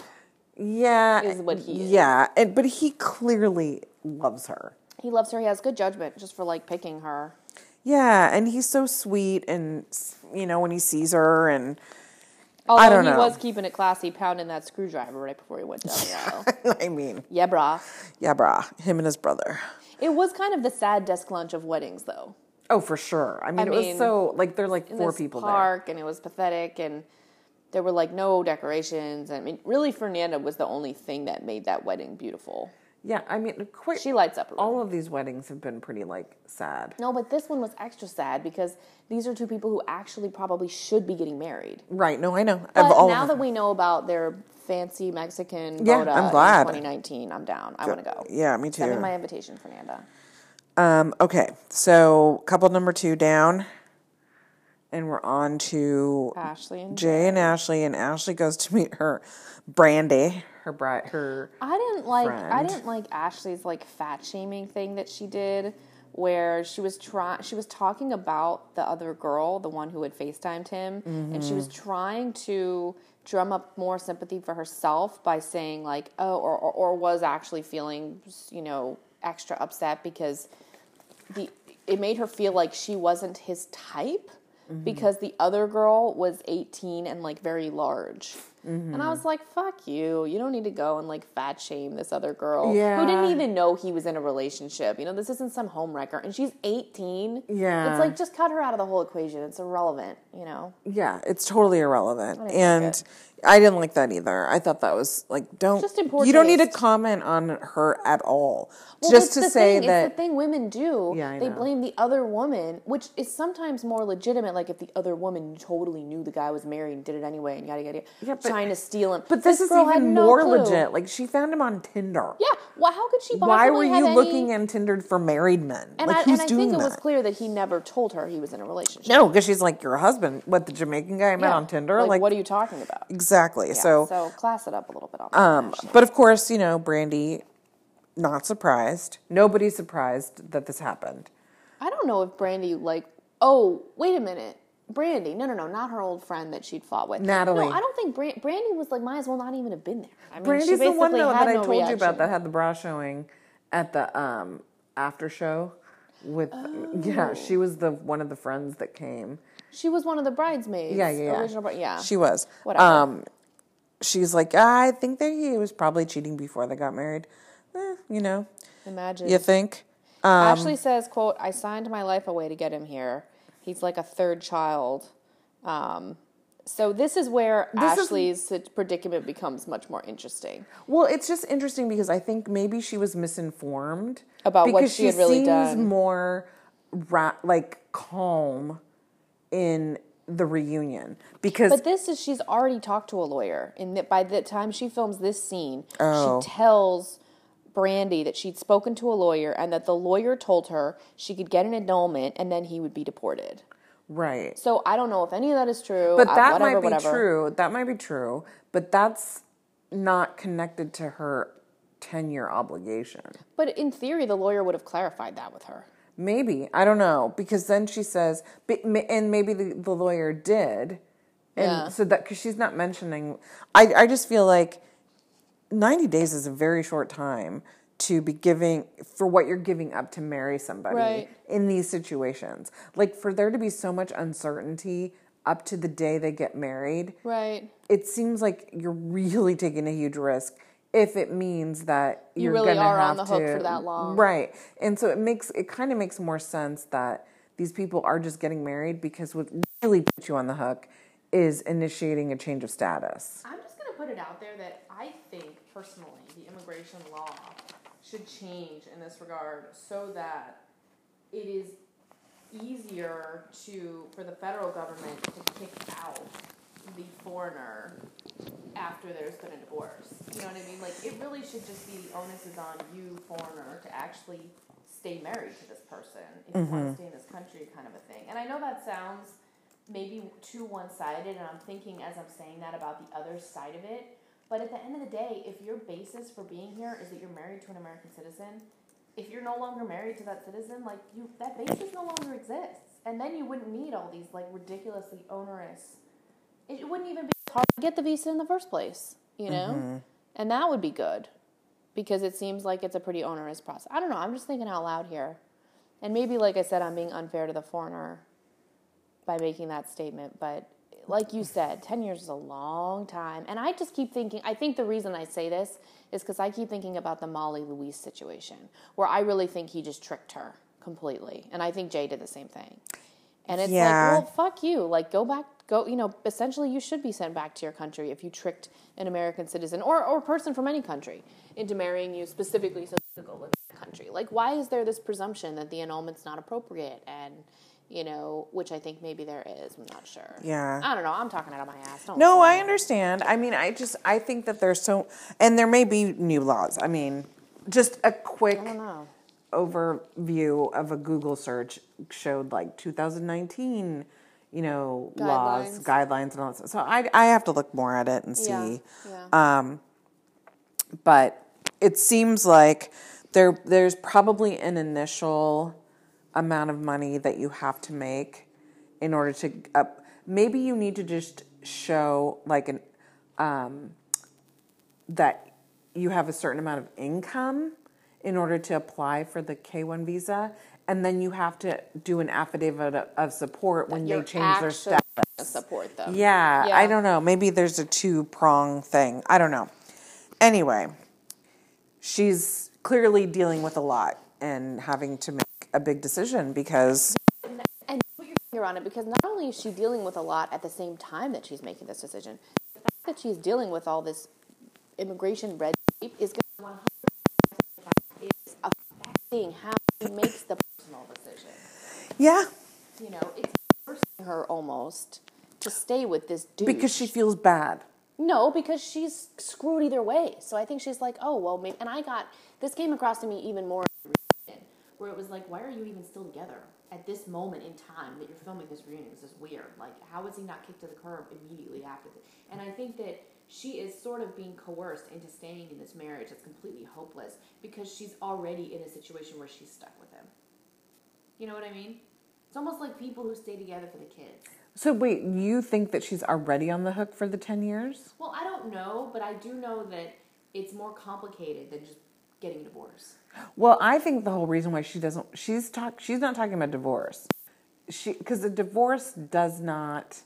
Yeah, is what he is. Yeah, and but he clearly loves her. He loves her. He has good judgment just for like picking her. Yeah, and he's so sweet, and you know when he sees her, and Although don't he know. was keeping it classy, pounding that screwdriver right before he went down the aisle. I mean, yeah, brah. yeah, brah, him and his brother. It was kind of the sad desk lunch of weddings, though. Oh, for sure. I mean, it mean, was so like they're like In four people there. park, and it was pathetic, and there were like no decorations. I mean, really, Fernanda was the only thing that made that wedding beautiful. Yeah, I mean, quite. She lights up a all of these weddings have been pretty like sad. No, but this one was extra sad because these are two people who actually probably should be getting married. Right? No, I know. But all now that we know about their fancy Mexican Yeah, boda I'm glad. in 2019, I'm down. I want to go. Yeah, me too. Send me my invitation, Fernanda. Um, okay, so couple number two down, and we're on to Ashley and Jay and Ashley, and Ashley goes to meet her Brandy, her bride, her. I didn't like I didn't like Ashley's like fat shaming thing that she did where she was trying she was talking about the other girl, the one who had FaceTimed him, and she was Mm-hmm. trying to drum up more sympathy for herself by saying like, oh, or, or, or was actually feeling, you know, extra upset because the it made her feel like she wasn't his type Mm-hmm. because the other girl was 18 and like very large. And Mm-hmm. I was like, fuck you. You don't need to go and like fat shame this other girl Yeah. who didn't even know he was in a relationship. You know, this isn't some home wrecker. And she's 18. Yeah. It's like, just cut her out of the whole equation. It's irrelevant, you know? Yeah, it's totally irrelevant, and it. I didn't like that either. I thought that was like, don't Just poor you don't need to comment on her at all, Well, just it's to the say thing, that it's the thing women do. Yeah, I they know. blame the other woman, which is sometimes more legitimate. Like if the other woman totally knew the guy was married and did it anyway, and yada yada, yada Yeah, but- trying to steal him. But this, is girl even no more clue. legit. Like she found him on Tinder. Yeah. Well, how could she? Possibly Why were you any- looking on Tinder for married men? And like I, and I think it was clear that he never told her he was in a relationship. no, because she's like your husband. What the Jamaican guy I met Yeah. on Tinder? Like, Like, what are you talking about? exactly. Yeah, so, so class it up a little bit on um, but of course, you know, Brandy, not surprised. Nobody's surprised that this happened. I don't know if Brandy like. Oh, wait a minute. Brandy, no, no, no, not her old friend that she'd fought with. Natalie. No, I don't think Bran- Brandy was like, might as well not even have been there. I mean, Brandy's the one though that I no told you about that had the bra showing at the um, after show. With yeah, she was the one of the friends that came. She was one of the bridesmaids. Yeah, yeah, yeah. Bri- yeah. She was. Whatever. Um, she's like, I think that he was probably cheating before they got married. Eh, you know, Imagine. you think? Ashley says, "quote I signed my life away to get him here. He's like a third child." Um, so this is where This Ashley's sit- predicament becomes much more interesting. Well, it's just interesting because I think maybe she was misinformed About what because she had really seems done. more ra- like calm in the reunion because But this is she's already talked to a lawyer, and that by the time she films this scene, Oh. she tells Brandy that she'd spoken to a lawyer and that the lawyer told her she could get an annulment and then he would be deported. right. So I don't know if any of that is true. But that whatever, might be whatever. true. That might be true. But that's not connected to her 10 year obligation. But in theory, the lawyer would have clarified that with her. Maybe. I don't know. Because then she says, and maybe the, the lawyer did. And Yeah. so that, because she's not mentioning, I, I just feel like 90 days is a very short time to be giving for what you're giving up to marry somebody Right. in these situations. Like for there to be so much uncertainty up to the day they get married, Right. it seems like you're really taking a huge risk if it means that You you're really gonna are on have the hook to- for that long. right? And so it makes it kind of makes more sense that these people are just getting married because what really puts you on the hook is initiating a change of status. I'm just going to put it out there that I think personally the immigration law should change in this regard so that it is easier to for the federal government to kick out the foreigner after there's been a divorce. You know what I mean? Like it really should just be the onus is on you foreigner to actually stay married to this person if you want to mm-hmm. stay in this country kind of a thing. And I know that sounds maybe too one-sided and I'm thinking as I'm saying that about the other side of it, but at the end of the day, if your basis for being here is that you're married to an American citizen, if you're no longer married to that citizen, like you that basis no longer exists. And then you wouldn't need all these like ridiculously onerous it wouldn't even be hard to get the visa in the first place, you know? Mm-hmm. And that would be good because it seems like it's a pretty onerous process. I don't know, I'm just thinking out loud here. And maybe like I said I'm being unfair to the foreigner by making that statement, but like you said, 10 years is a long time. And I just keep thinking, I think the reason I say this is because I keep thinking about the Molly Luis situation, where I really think he just tricked her completely. And I think Jay did the same thing. And it's Yeah. like, well, fuck you. Like, go back, go, you know, essentially you should be sent back to your country if you tricked an American citizen or, or a person from any country into marrying you specifically so you could go live in that country. Like, why is there this presumption that the annulment's not appropriate? And, you know, which I think maybe there is. I'm not sure. Yeah. I don't know. I'm talking out of my ass. Don't No, I understand. I mean, I just I think that there's so and there may be new laws. I mean, just a quick I don't know. overview of a Google search showed like 2019, you know, laws, Guidelines. guidelines, and all that. So I I have to look more at it and see. Yeah. yeah. But it seems like there there's probably an initial amount of money that you have to make in order to up. Maybe you need to just show like an um, that you have a certain amount of income in order to apply for the K1 visa, and then you have to do an affidavit of, of support when they change their status. support them. Yeah, Yeah. I don't know. Maybe there's a two prong thing. I don't know. Anyway, she's clearly dealing with a lot and having to make a big decision because and put your finger on it because not only is she dealing with a lot at the same time that she's making this decision, the fact that she's dealing with all this immigration red tape is going to is affecting how she makes the personal decision. yeah, You know, it's forcing her almost to stay with this dude because she feels bad. No, because she's screwed either way. So I think she's like, oh well, maybe. And I got this came across to me even more, where it was like, why are you even still together at this moment in time that you're filming this reunion? This is weird. Like, how is he not kicked to the curb immediately after this? And I think that she is sort of being coerced into staying in this marriage that's completely hopeless because she's already in a situation where she's stuck with him. You know what I mean? It's almost like people who stay together for the kids. So wait, you think that she's already on the hook for the 10 years? Well, I don't know, but I do know that it's more complicated than just getting a divorce. Well, I think the whole reason why she doesn't she's talk she's not talking about divorce. She cuz a divorce does not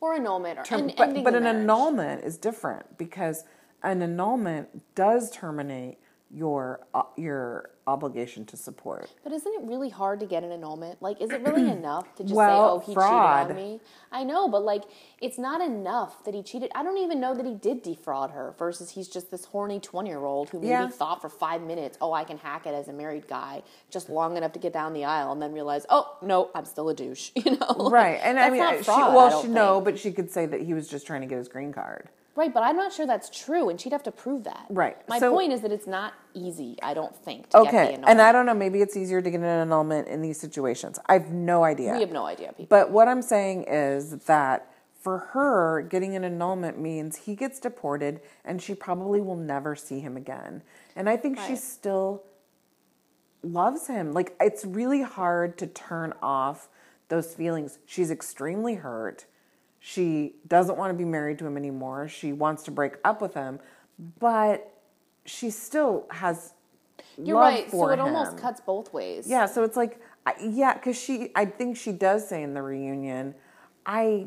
Or annulment or term, en- but, ending but an annulment is different because an annulment does terminate your uh, your obligation to support. But isn't it really hard to get an annulment? Like, is it really enough to just Well, say, "Oh, he fraud. cheated on me"? I know, but like, it's not enough that he cheated. I don't even know that he did defraud her. Versus, he's just this horny twenty-year-old who maybe Yeah. thought for five minutes, "Oh, I can hack it as a married guy," just long enough to get down the aisle, and then realize, "Oh, no, I'm still a douche." You know, Right. And I mean she, fraud, I well don't she no, but she could say that he was just trying to get his green card. Right, but I'm not sure that's true, and she'd have to prove that. Right, My so- point is that it's not easy. I don't think. To Get the Okay. annulment. And I don't know, maybe it's easier to get an annulment in these situations. I have no idea. We have no idea, people. But what I'm saying is that for her, getting an annulment means he gets deported and she probably will never see him again. And I think she Right. still loves him. Like, it's really hard to turn off those feelings. She's extremely hurt. She doesn't want to be married to him anymore. She wants to break up with him, but she still has. You're love right. So it almost cuts both ways. Yeah, so it's like, I- yeah, because she, I think she does say in the reunion, I,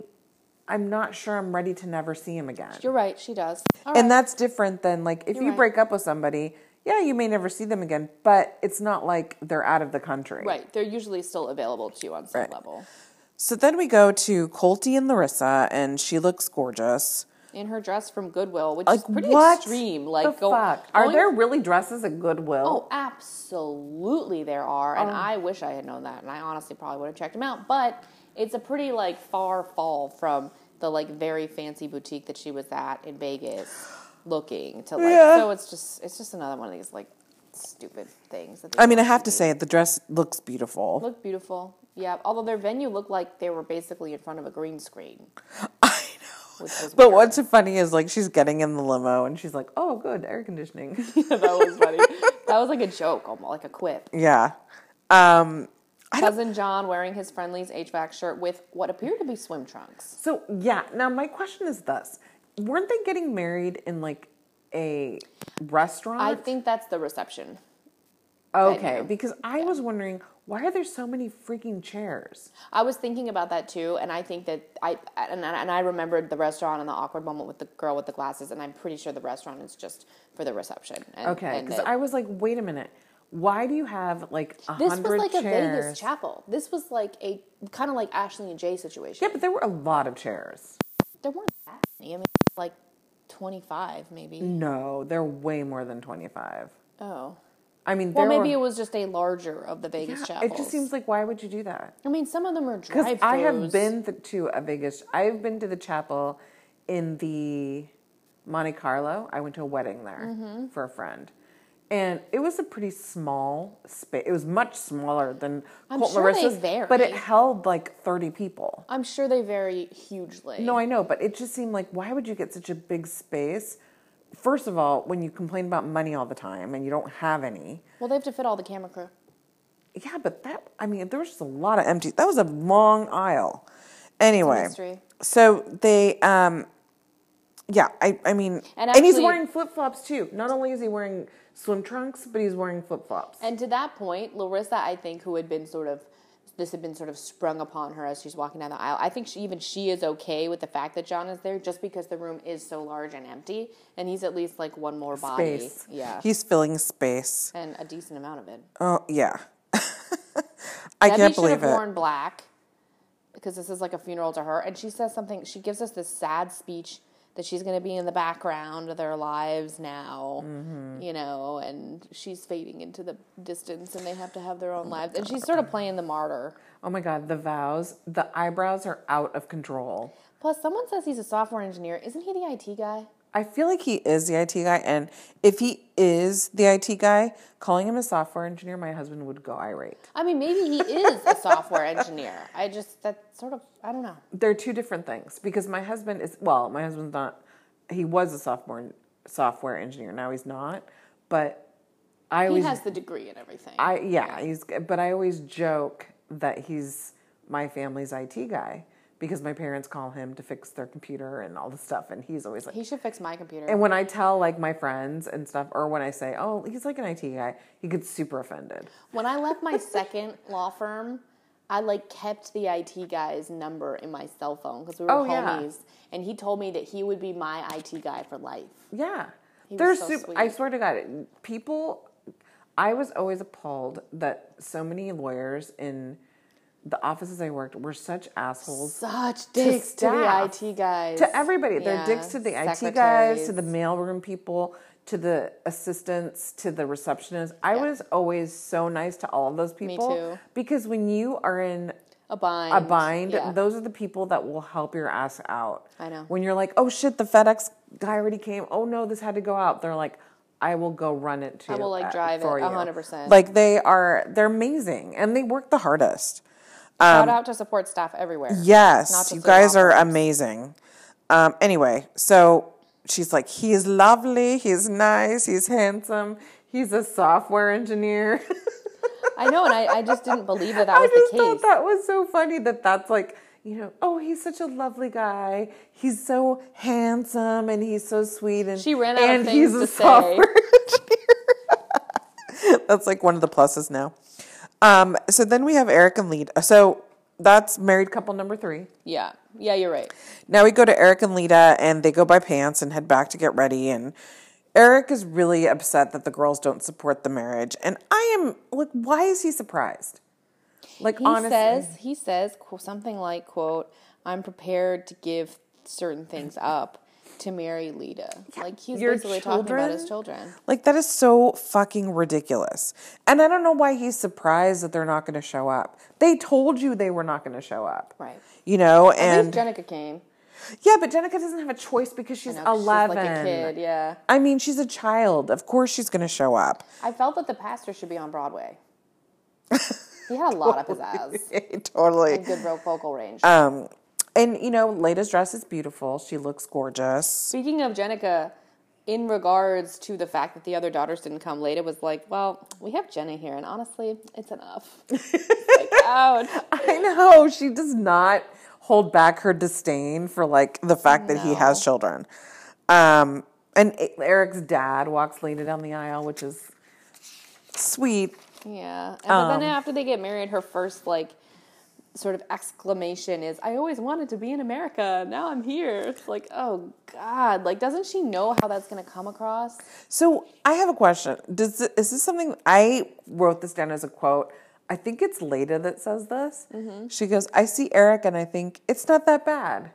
I'm not sure I'm ready to never see him again. You're right. She does. All And right. that's different than like if You're you right. break up with somebody, yeah, you may never see them again, but it's not like they're out of the country. right. They're usually still available to you on some Right. level. So then we go to Colty and Larissa, and she looks gorgeous. In her dress from Goodwill, which Like is pretty extreme. Like go, fuck? Are there really dresses at Goodwill? Oh, absolutely there are, Oh. and I wish I had known that, and I honestly probably would have checked them out. But it's a pretty like far fall from the like very fancy boutique that she was at in Vegas, looking to like. Yeah. So it's just it's just another one of these like stupid things. That I mean, I have to do. say, the dress looks beautiful. look beautiful. Yeah, although their venue looked like they were basically in front of a green screen, I know. But weird. what's funny is like she's getting in the limo and she's like, "Oh, good air conditioning." that was funny. that was like a joke, almost like a quip. yeah. Um, Cousin John wearing his friendly's HVAC shirt with what appeared to be swim trunks. so yeah. Now my question is this: Weren't they getting married in like a restaurant? I think that's the reception. Okay, because I was wondering why are there so many freaking chairs? I was thinking about that too, and I think that I and, I- and I remembered the restaurant and the awkward moment with the girl with the glasses, and I'm pretty sure the restaurant is just for the reception. And, Okay, because I was like, wait a minute, why do you have like a this was like chairs? a Vegas chapel. This was like a kind of like Ashley and Jay situation. Yeah, but there were a lot of chairs. There weren't that many. I mean, like twenty five maybe. No, they're way more than twenty-five. Oh, I mean, well, maybe were, it was just a larger of the Vegas Yeah, chapels. it just seems like why would you do that? I mean, some of them are Because drive I have been th- to a Vegas. I've been to the chapel in the Monte Carlo. I went to a wedding there Mm-hmm. for a friend, and it was a pretty small space. It was much smaller than I'm Colt sure they vary. but it held like thirty people. I'm sure they vary hugely. No, I know, but it just seemed like why would you get such a big space? First of all, when you complain about money all the time and you don't have any, Well, they have to fit all the camera crew. yeah, but that I mean, there was just a lot of empty. That was a long aisle. Anyway, so they, um, yeah, I, I mean, And and, he's wearing flip flops too. Not only is he wearing swim trunks, but he's wearing flip flops. And to that point, Larissa, I think, who had been sort of this had been sort of sprung upon her as she's walking down the aisle. I think she, even she is okay with the fact that John is there, just because the room is so large and empty, and he's at least like one more body, Space. yeah, He's filling space. and a decent amount of it. Oh yeah. I Debbie can't believe should have it. worn black because this is like a funeral to her, and she says something. She gives us this sad speech that she's going to be in the background of their lives now, Mm-hmm. you know, and she's fading into the distance, and they have to have their own lives, and she's sort of playing the martyr. Oh my god, the vows, the eyebrows are out of control. Plus, someone says he's a software engineer. Isn't he the IT guy? I feel like he is the IT guy, and if he is the IT guy, calling him a software engineer, my husband would go irate. I mean, maybe he is a software engineer. I just that sort of I don't know. They're two different things because my husband is well, my husband's not. He was a sophomore software engineer. Now he's not, but I always, He has the degree and everything. I yeah, he's but I always joke that he's my family's IT guy because my parents call him to fix their computer and all the stuff and he's always like he should fix my computer. and when I tell like my friends and stuff or when I say, "Oh, he's like an IT guy," he gets super offended. When I left my second law firm, I like kept the IT guy's number in my cell phone because we were Oh, yeah. homies, and he told me that he would be my IT guy for life. Yeah. He They're so super sweet. I swear to God, people I was always appalled that so many lawyers in the offices I worked were such assholes Such dicks to, the. IT guys. to everybody. They're dicks to the IT guys, to the mailroom people, to the assistants, to the receptionists. I Yeah. was always so nice to all of those people. too. Because when you are in a bind. a bind, Yeah. those are the people that will help your ass out. I know. When you're like, oh shit, the FedEx guy already came. Oh no, this had to go out. They're like, I will go run it too. I will, like, drive it for 100%. Like they are, they're amazing and they work the hardest. Shout out to support staff everywhere. Yes, you guys are amazing. Um, anyway, so she's like, he's lovely, he's nice, he's handsome, he's a software engineer. I know, and I, I just didn't believe that that I was just the thought that was so funny that that's like, you know, oh, he's such a lovely guy. He's so handsome and he's so sweet and She ran out of and things he's to a say. software engineer. that's like one of the pluses now. Um, so then we have Eric and Leida. So that's married couple number three. Yeah. Yeah, you're right. Now we go to Eric and Leida, and they go buy pants and head back to get ready. And Eric is really upset that the girls don't support the marriage. And I am like, why is he surprised? Like, He honestly. says he says something like quote, "I'm prepared to give certain things up to marry Leida." like he's your basically talking about his children? children. Like that is so fucking ridiculous. And I don't know why he's surprised that they're not going to show up. They told you they were not going to show up. Right. You know, At and least Jenica came. yeah, but Jenica doesn't have a choice because she's I know, 'cause 11. She's like a kid, yeah. I mean, she's a child. Of course she's going to show up. I felt that the pastor should be on Broadway. he had a lot up his ass. totally. And good vocal range. Um, and you know, Leida's dress is beautiful. She looks gorgeous. Speaking of Jenica, in regards to the fact that the other daughters didn't come it was like, well, we have Jenna here, and honestly, it's enough. like, ouch. I know she does not hold back her disdain for like the fact that he has children. Um, and Eric's dad walks Leida down the aisle, which is sweet. Yeah. And, but Um, then after they get married, her first like sort of exclamation is, "I always wanted to be in America. Now I'm here." It's like, oh God! Like, doesn't she know how that's going to come across? So I have a question. Does is this something I wrote this down as a quote? I think it's Leida that says this. Mm-hmm. She goes, "I see Eric and I think it's not that bad."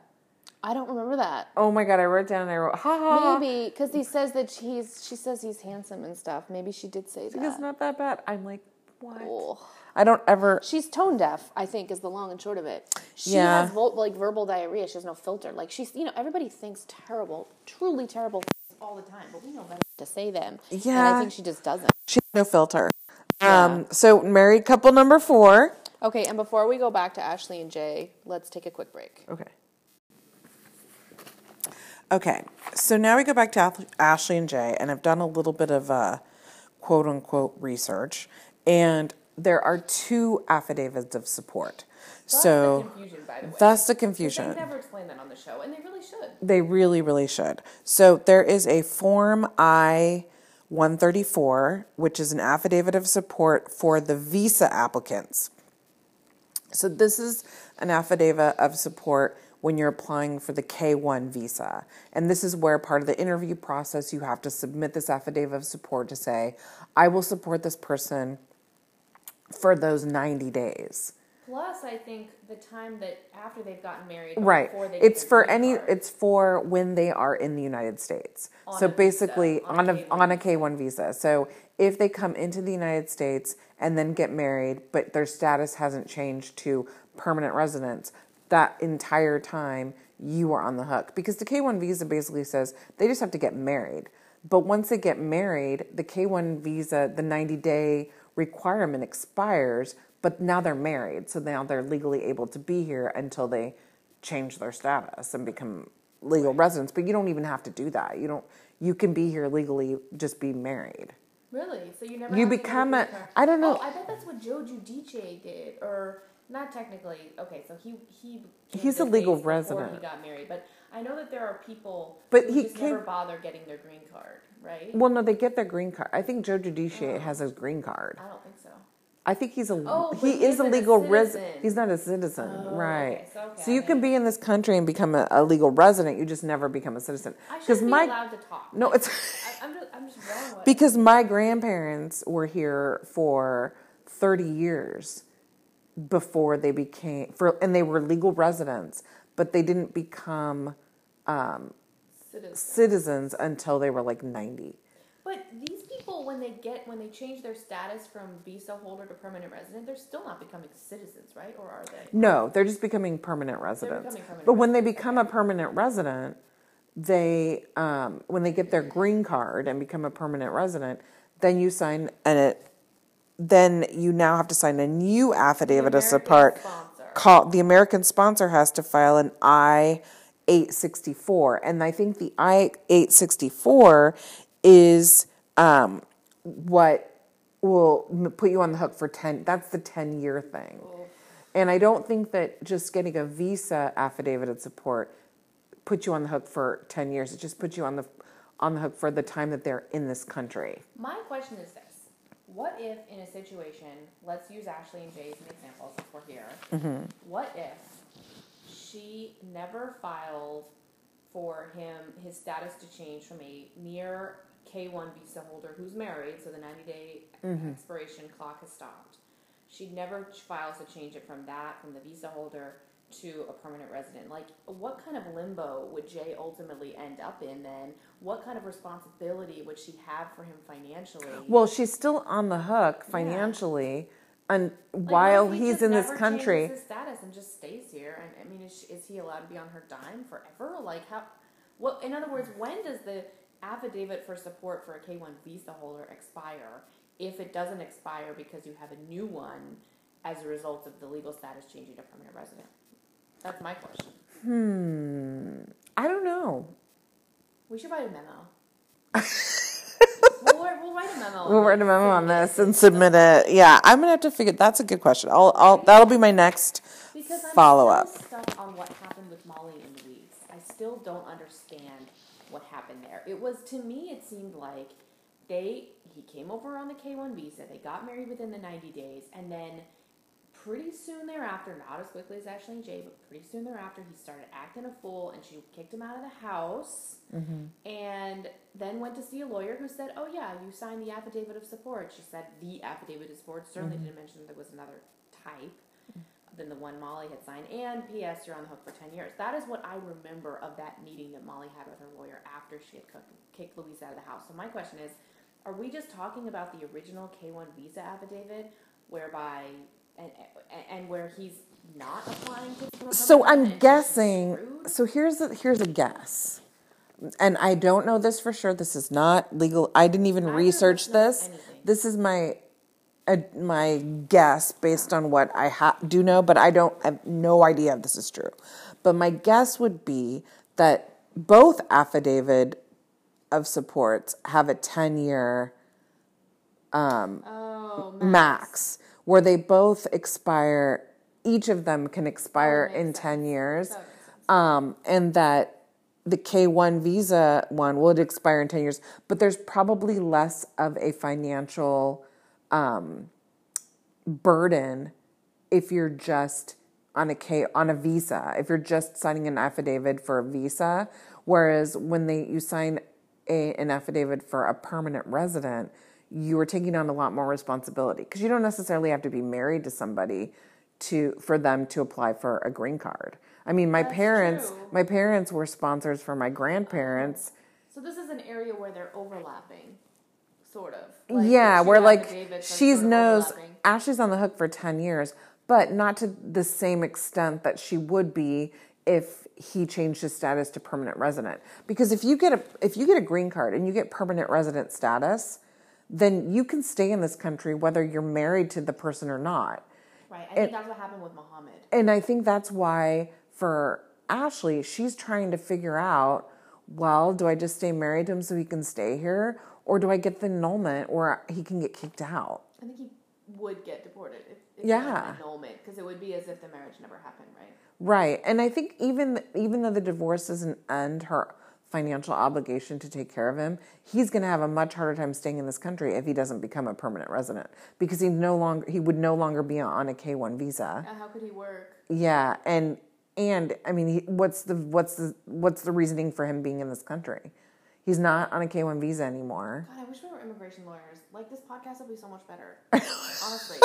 I don't remember that. Oh my god! I wrote it down and I wrote, "Ha ha." Maybe because he says that he's. She says he's handsome and stuff. Maybe she did say It's that. not that bad. I'm like, what? I don't ever. She's tone deaf, I think, is the long and short of it. She Yeah. has vol- like verbal diarrhea. She has no filter. Like she's, you know, everybody thinks terrible, truly terrible things all the time, but we know better to say them. Yeah, and Yeah. I think she just doesn't. She has no filter. Um. So married couple number four. Okay, and before we go back to Ashley and Jay, let's take a quick break. Okay. Okay, so now we go back to Ashley and Jay, and I've done a little bit of uh, quote unquote research, and there are two affidavits of support. so confusion, by the way. that's the confusion. never explained that on the show, and they really should. They really, really should. So there is a Form I 134, which is an affidavit of support for the visa applicants. So this is an affidavit of support when you're applying for the K1 visa. And this is where part of the interview process you have to submit this affidavit of support to say, I will support this person for those 90 days. Plus, I think the time that after they've gotten married, Right. before they It's for any card. it's for when they are in the United States. On so a visa, basically on on a a K-1 on a K1 visa. So if they come into the United States and then get married but their status hasn't changed to permanent residence, that entire time you are on the hook because the K1 visa basically says they just have to get married. But once they get married, the K1 visa, the 90 day requirement expires, but now they're married. So now they're legally able to be here until they change their status and become legal residents. But you don't even have to do that. You don't, you can be here legally, just be married. Really? So you never You have become a- card? Don't know. Oh, I bet that's what Joe Giudice did, or not technically. Okay, so he he. He's a legal resident. He got married, but I know that there are people But who he just never bother getting their green card, right? Well, no, they get their green card. I think Joe Giudice oh. has his green card. I don't think so. I think he's a Oh, he he is a legal resident. He's not a citizen, Oh, right? okay, so okay, so you can be in this country and become a, a legal resident. You just never become a citizen. I should be my allowed to talk. no, it's I, I'm just I'm just wrong. Because my grandparents were here for thirty years before they became for, and they were legal residents, but they didn't become citizens. citizens until they were like ninety. But these people, when they get when they change their status from visa holder to permanent resident, they're still not becoming citizens, right? Or are they? No, they're just becoming permanent residents. becoming permanent but when they become a permanent resident, they um, when they get their green card and become a permanent resident, then you sign and it. Then you now have to sign a new affidavit of American support. sponsor. Called the American sponsor has to file an I eight sixty four, and I think the I eight sixty four is um, what will put you on the hook for 10 that's the 10 year thing and i don't think that just getting a visa affidavit of support puts you on the hook for 10 years it just puts you on the on the hook for the time that they're in this country My question is this: what if in a situation, let's use Ashley and Jay as an example since we're here. Mm-hmm. What if she never filed for him his status to change from a mere K one visa holder who's married, so the ninety day Mm-hmm. expiration clock has stopped. She never files to change it from that from the visa holder to a permanent resident. Like, what kind of limbo would Jay ultimately end up in then? What kind of responsibility would she have for him financially? Well, she's still on the hook financially, and Like, while he he's in this country, changes his status and just stays here. And I mean, is, she, is he allowed to be on her dime forever? Like how? Well, in other words, when does the affidavit for support for a K one visa holder expire? If it doesn't expire because you have a new one as a result of the legal status changing to permanent resident. That's my question. hmm, I don't know. We should write a memo. we'll, write- we'll write a memo. We'll write a memo on this and submit it. Yeah, I'm gonna have to figure. That's a good question. I'll, I'll that'll be my next Because I'm follow up. stuck on what happened with Molly and Luis. I still don't understand what happened there. It was to me, it seemed like they he came over on the K one visa. They got married within the ninety days, and then pretty soon thereafter, not as quickly as Ashley and Jay, but pretty soon thereafter, he started acting a fool, and she kicked him out of the house. Mm-hmm. And then went to see a lawyer who said, "Oh yeah, you signed the affidavit of support." She said the affidavit of support. Certainly mm-hmm. didn't mention there was another type mm. than the one Molly had signed. And P.S. You're on the hook for ten years. That is what I remember of that meeting that Molly had with her lawyer after she had cooked, kicked Luis out of the house. So my question is, are we just talking about the original K1 visa affidavit, whereby and and where he's not applying to So I'm guessing. So here's a, here's a guess, and I don't know this for sure. This is not legal. I didn't even of research this. anything. This is my uh, my guess based on what I ha- do know, but I don't I have no idea if this is true. But my guess would be that both affidavit of supports have a ten year Oh, max where they both expire each of them can expire in sense. 10 years. Um, and that the k1 visa one will expire in 10 years but there's probably less of a financial um, burden if you're just on a K on a visa, if you're just signing an affidavit for a visa, whereas when they you sign a, an affidavit for a permanent resident, you are taking on a lot more responsibility because you don't necessarily have to be married to somebody to for them to apply for a green card. I mean, my That's parents, true. my parents were sponsors for my grandparents. Oh, so this is an area where they're overlapping, sort of. Like, yeah, where like affidavits are she's sort knows. Ashley's on the hook for 10 years, but not to the same extent that she would be if he changed his status to permanent resident. Because if you get a if you get a green card and you get permanent resident status, then you can stay in this country whether you're married to the person or not. Right. I think that's what happened with Muhammad. And I think that's why for Ashley, she's trying to figure out, well, do I just stay married to him so he can stay here? Or do I get the annulment where he can get kicked out? I think he would get deported if, if Yeah. an annulment, because it would be as if the marriage never happened, right? Right. And I think even even though the divorce doesn't end her financial obligation to take care of him, he's going to have a much harder time staying in this country if he doesn't become a permanent resident because he no longer he would no longer be on a K1 visa. Uh, how could he work? Yeah, and and I mean, he, what's the what's the what's the reasoning for him being in this country? He's not on a K one visa anymore. God, I wish we were immigration lawyers. Like this podcast would be so much better. Honestly.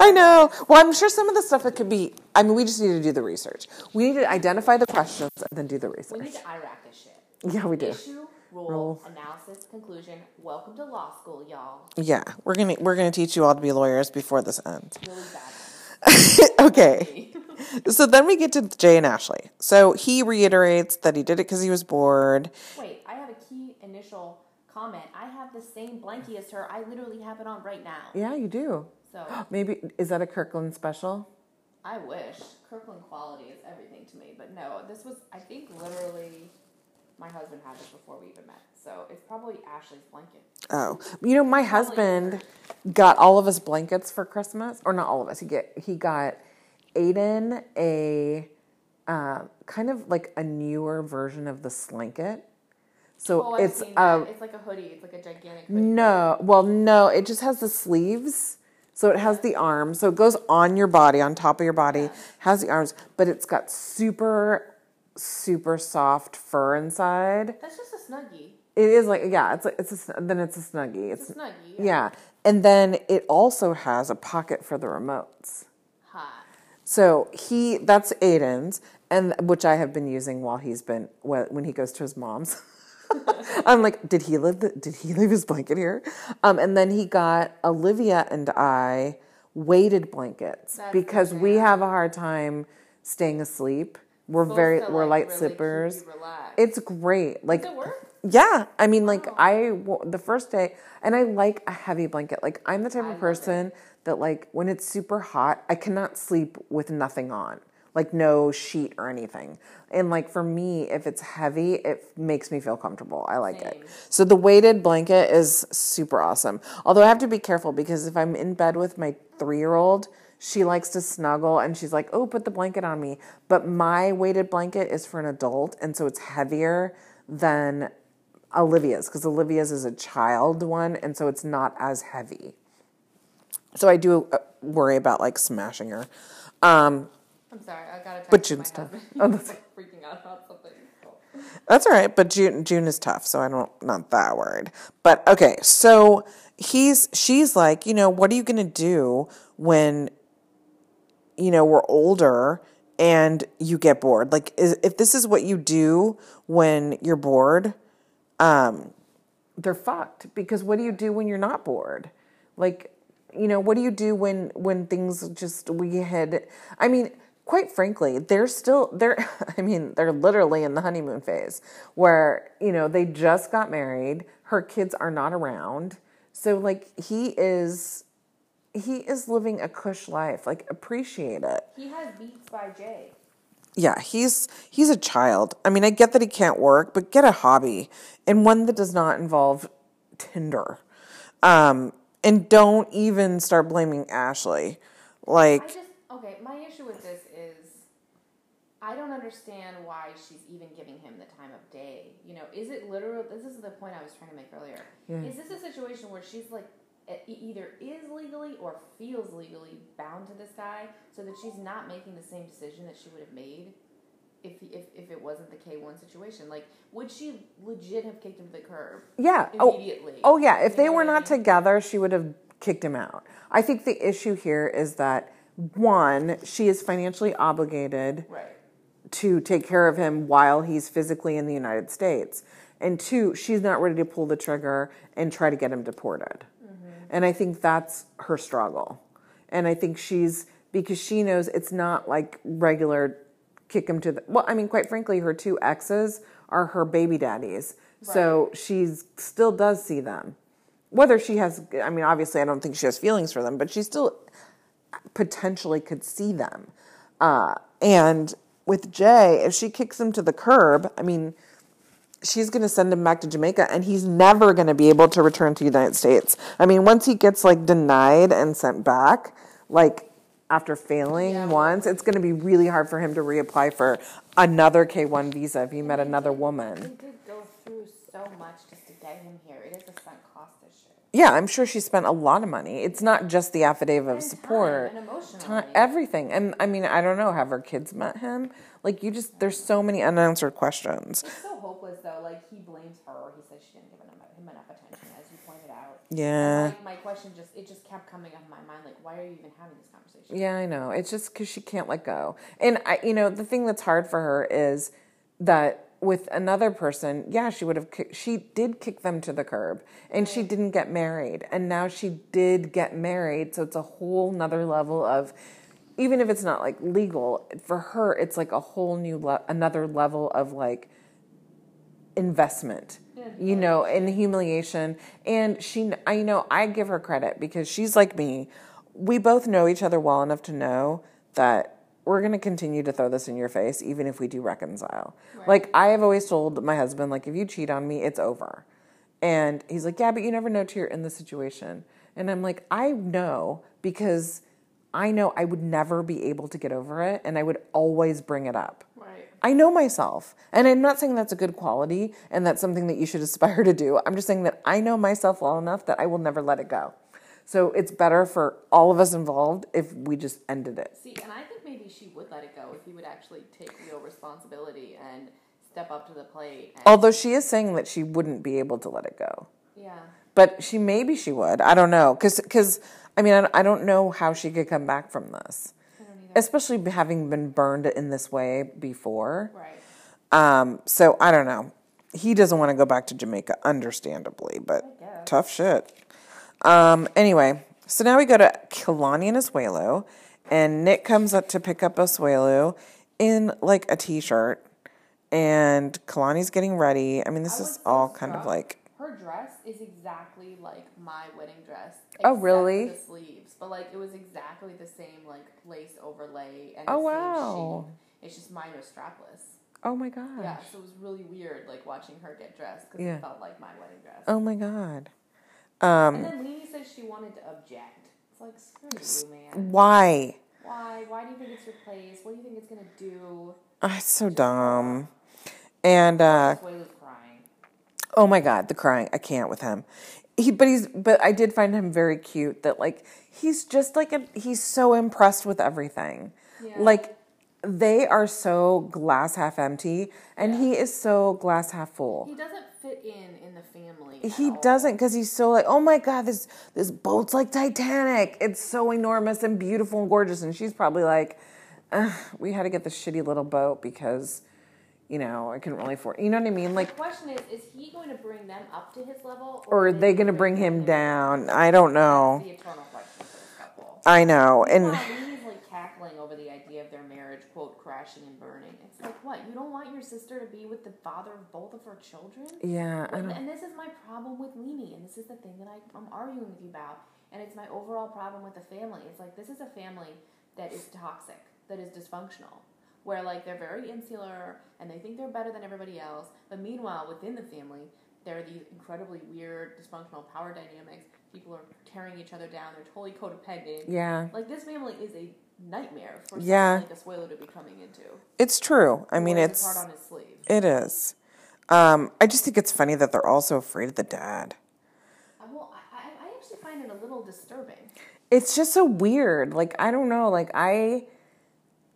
I know. Well, I'm sure some of the stuff that could be. I mean, we just need to do the research. We need to identify the questions and then do the research. We need to IRAC this shit. Yeah, we do. Issue, rule, Rule. analysis, conclusion. Welcome to law school, y'all. Yeah, we're gonna we're gonna teach you all to be lawyers before this ends. Really bad. okay. So then we get to Jay and Ashley. So he reiterates that he did it because he was bored. Wait, I have a key initial comment. I have the same blankie as her. I literally have it on right now. Yeah, you do. So Maybe is that a Kirkland special? I wish. Kirkland quality is everything to me. But no, this was, I think, literally, my husband had this before we even met. So it's probably Ashley's blanket. Oh, you know, my husband got all of us blankets for Christmas, or not all of us. He get he got Aiden a uh, kind of like a newer version of the slanket. So Oh, it's that. It's like a hoodie. It's like a gigantic hoodie. no, well, no, it just has the sleeves. So it has the arms. So it goes on your body, on top of your body, has the arms, but it's got super, super soft fur inside. That's just a snuggie. It is like, yeah, it's like, it's a, then it's a snuggie. It's, It's a snuggie. yeah. And then it also has a pocket for the remotes. Hot. So he, that's Aiden's, and which I have been using while he's been when he goes to his mom's. I'm like, did he live? The, did he leave his blanket here? Um, and then he got Olivia and I weighted blankets That's because we have a hard time staying asleep. We're Supposed very we're like, light really keep sleepers. It's great. Like Does it work? yeah, I mean, like I the first day, and I like a heavy blanket. Like I'm the type I of person that like when it's super hot, I cannot sleep with nothing on, like no sheet or anything. And like for me, if it's heavy, it makes me feel comfortable. I like it. So the weighted blanket is super awesome. Although I have to be careful because if I'm in bed with my three year old. She likes to snuggle and she's like, oh, put the blanket on me. But my weighted blanket is for an adult, and so it's heavier than Olivia's because Olivia's is a child one, and so it's not as heavy. So I do uh, worry about like smashing her. Um, I'm sorry. I got to But June's tough. Oh, that's- He's freaking out about something. that's all right, but June June is tough, so I don't not that worried. But okay, so he's she's like, you know, what are you gonna do when you know we're older and you get bored? Like, is, if this is what you do when you're bored, um, they're fucked because what do you do when you're not bored? Like, you know, what do you do when when things just we had I mean, quite frankly, they're still they're I mean, they're literally in the honeymoon phase where, you know, they just got married, her kids are not around. So like he is he is living a cush life. Like appreciate it. He has Beats by Jay. Yeah, he's he's a child. I mean, I get that he can't work, but get a hobby and one that does not involve Tinder. Um, and don't even start blaming Ashley. I Like, just okay. My issue with this is I don't understand why she's even giving him the time of day. You know, is it literal? This is the point I was trying to make earlier. Is this a situation where she's like either is legally or feels legally bound to this guy, so that she's not making the same decision that she would have made if if, if it wasn't the K one situation? Like, would she legit have kicked him to the curb? yeah. Oh, Immediately. oh yeah. If they were not together, she would have kicked him out. I think the issue here is that one, she is financially obligated Right. To take care of him while he's physically in the United States. And two, she's not ready to pull the trigger and try to get him deported. And I think that's her struggle. And I think she's, because she knows it's not like regular kick him to the, well, I mean, quite frankly, her two exes are her baby daddies. So she still does see them. Whether she has, I mean, obviously, I don't think she has feelings for them, but she still potentially could see them. Uh, and with Jay, if she kicks him to the curb, I mean, she's going to send him back to Jamaica and he's never going to be able to return to the United States. I mean, once he gets like denied and sent back, like after failing Yeah. once, it's going to be really hard for him to reapply for another K1 visa if he met another woman. did go through so much just to get him here. It is a sunk cost this shit. Yeah, I'm sure she spent a lot of money. It's not just the affidavit of And time support. and emotionally. Time, everything. And I mean, I don't know, have her kids met him? Like, you just, there's so many unanswered questions. It's so hopeless though. Like he blames her. He says she didn't give him, enough attention, as you pointed out. Yeah. And, like, my question just it just kept coming up in my mind. Like, why are you even having this conversation? Yeah, I know. It's just because she can't let go. And I, you know, the thing that's hard for her is that with another person, yeah, she would have. She did kick them to the curb, and she didn't get married, and now she did get married. So it's a whole nother level of, even if it's not like legal for her, it's like a whole new le- another level of like investment mm-hmm. you know and humiliation and she i you know i give her credit because she's like me we both know each other well enough to know that we're going to continue to throw this in your face even if we do reconcile like i have always told my husband like if you cheat on me it's over and he's like yeah but you never know till you're in the situation and i'm like i know because I know I would never be able to get over it and I would always bring it up. Right. I know myself. And I'm not saying that's a good quality and that's something that you should aspire to do. I'm just saying that I know myself well enough that I will never let it go. So it's better for all of us involved if we just ended it. See, and I think maybe she would let it go if he would actually take real responsibility and step up to the plate. And, Although she is saying that she wouldn't be able to let it go. yeah. But she maybe she would. I don't know. Cuz cuz I mean I, don't know how she could come back from this. Especially having been burned in this way before. Right. Um, so I don't know. He doesn't want to go back to Jamaica, understandably, but tough shit. Um, anyway, so now we go to Kalani and Asuelu, and Nick comes up to pick up Asuelu in like a t-shirt, and Kalani's getting ready. I mean, this I is all kind of like Her dress is exactly like my wedding dress. Oh, really? The sleeves, but like it was exactly the same like lace overlay and Oh, wow. shape. It's just mine was strapless. oh my god. Yeah, so it was really weird like watching her get dressed because Yeah. it felt like my wedding dress. oh my god. Um, and then Leni said she wanted to object. It's like screw you, man. why? Why? Why do you think it's your place? What do you think it's gonna do? Oh, it's so dumb. And uh, crying. Oh my god, the crying. I can't with him. He but he's but I did find him very cute that like he's just like a he's so impressed with everything. Yeah. Like they are so glass half empty and he is so glass half full. He doesn't fit in in the family. He doesn't because he's so like, oh my god, this this boat's like Titanic. It's so enormous and beautiful and gorgeous. And she's probably like, we had to get this shitty little boat because, you know, I couldn't really afford. You know what I mean? Like The question is: Is he going to bring them up to his level, or are they going to bring him down? I don't know. The eternal question for this couple. I know. And Meanwhile, Lee's like cackling over the idea of their marriage, quote, crashing and burning. It's like, what? You don't want your sister to be with the father of both of her children? yeah, And, and this is my problem with Leni, and this is the thing that I, I'm arguing with you about, and it's my overall problem with the family. It's like this is a family that is toxic, that is dysfunctional, where like they're very insular and they think they're better than everybody else, but meanwhile within the family there are these incredibly weird dysfunctional power dynamics. People are tearing each other down. They're totally codependent. Yeah, Like this family is a nightmare for Yeah. someone like Asuelu to be coming into. it's true. I mean, it's heart on his sleeve. it is. Um, I just think it's funny that they're all so afraid of the dad. Uh, Well, I, I, I actually find it a little disturbing. It's just so weird. Like I don't know. Like I,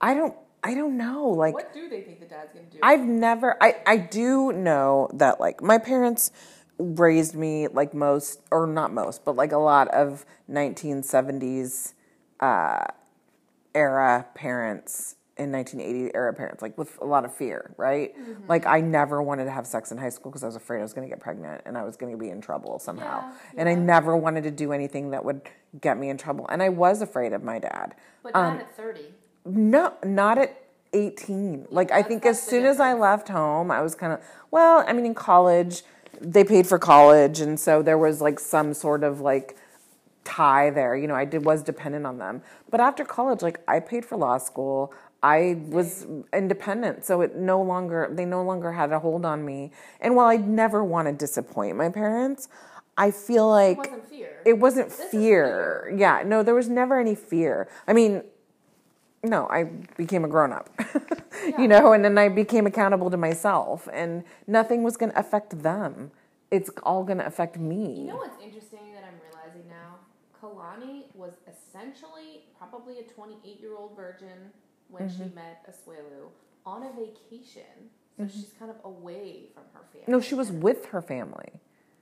I don't. I don't know. Like What do they think the dad's gonna do? I've never I I do know that like my parents raised me like most or not most, but like a lot of 1970s uh era parents in 1980 era parents like with a lot of fear, right? Like I never wanted to have sex in high school because I was afraid I was going to get pregnant and I was going to be in trouble somehow. Yeah, And I never wanted to do anything that would get me in trouble. And I was afraid of my dad. but um, not at thirty. No, not at 18. Like, I think as soon as I left home, I was kind of, well, I mean, in college, they paid for college. And so there was like some sort of like tie there. You know, I did, was dependent on them. But after college, like, I paid for law school. I was independent, so it no longer they no longer had a hold on me. And while I never want to disappoint my parents, I feel It like wasn't fear. it wasn't is fear. Yeah, no, there was never any fear. I mean, no, I became a grown up, Yeah. you know, and then I became accountable to myself, and nothing was going to affect them. It's all going to affect me. You know what's interesting that I'm realizing now? Kalani was essentially probably a 28 year old virgin when Mm-hmm. she met Asuelu on a vacation. So she's kind of away from her family. Mm-hmm. no, she was with her family.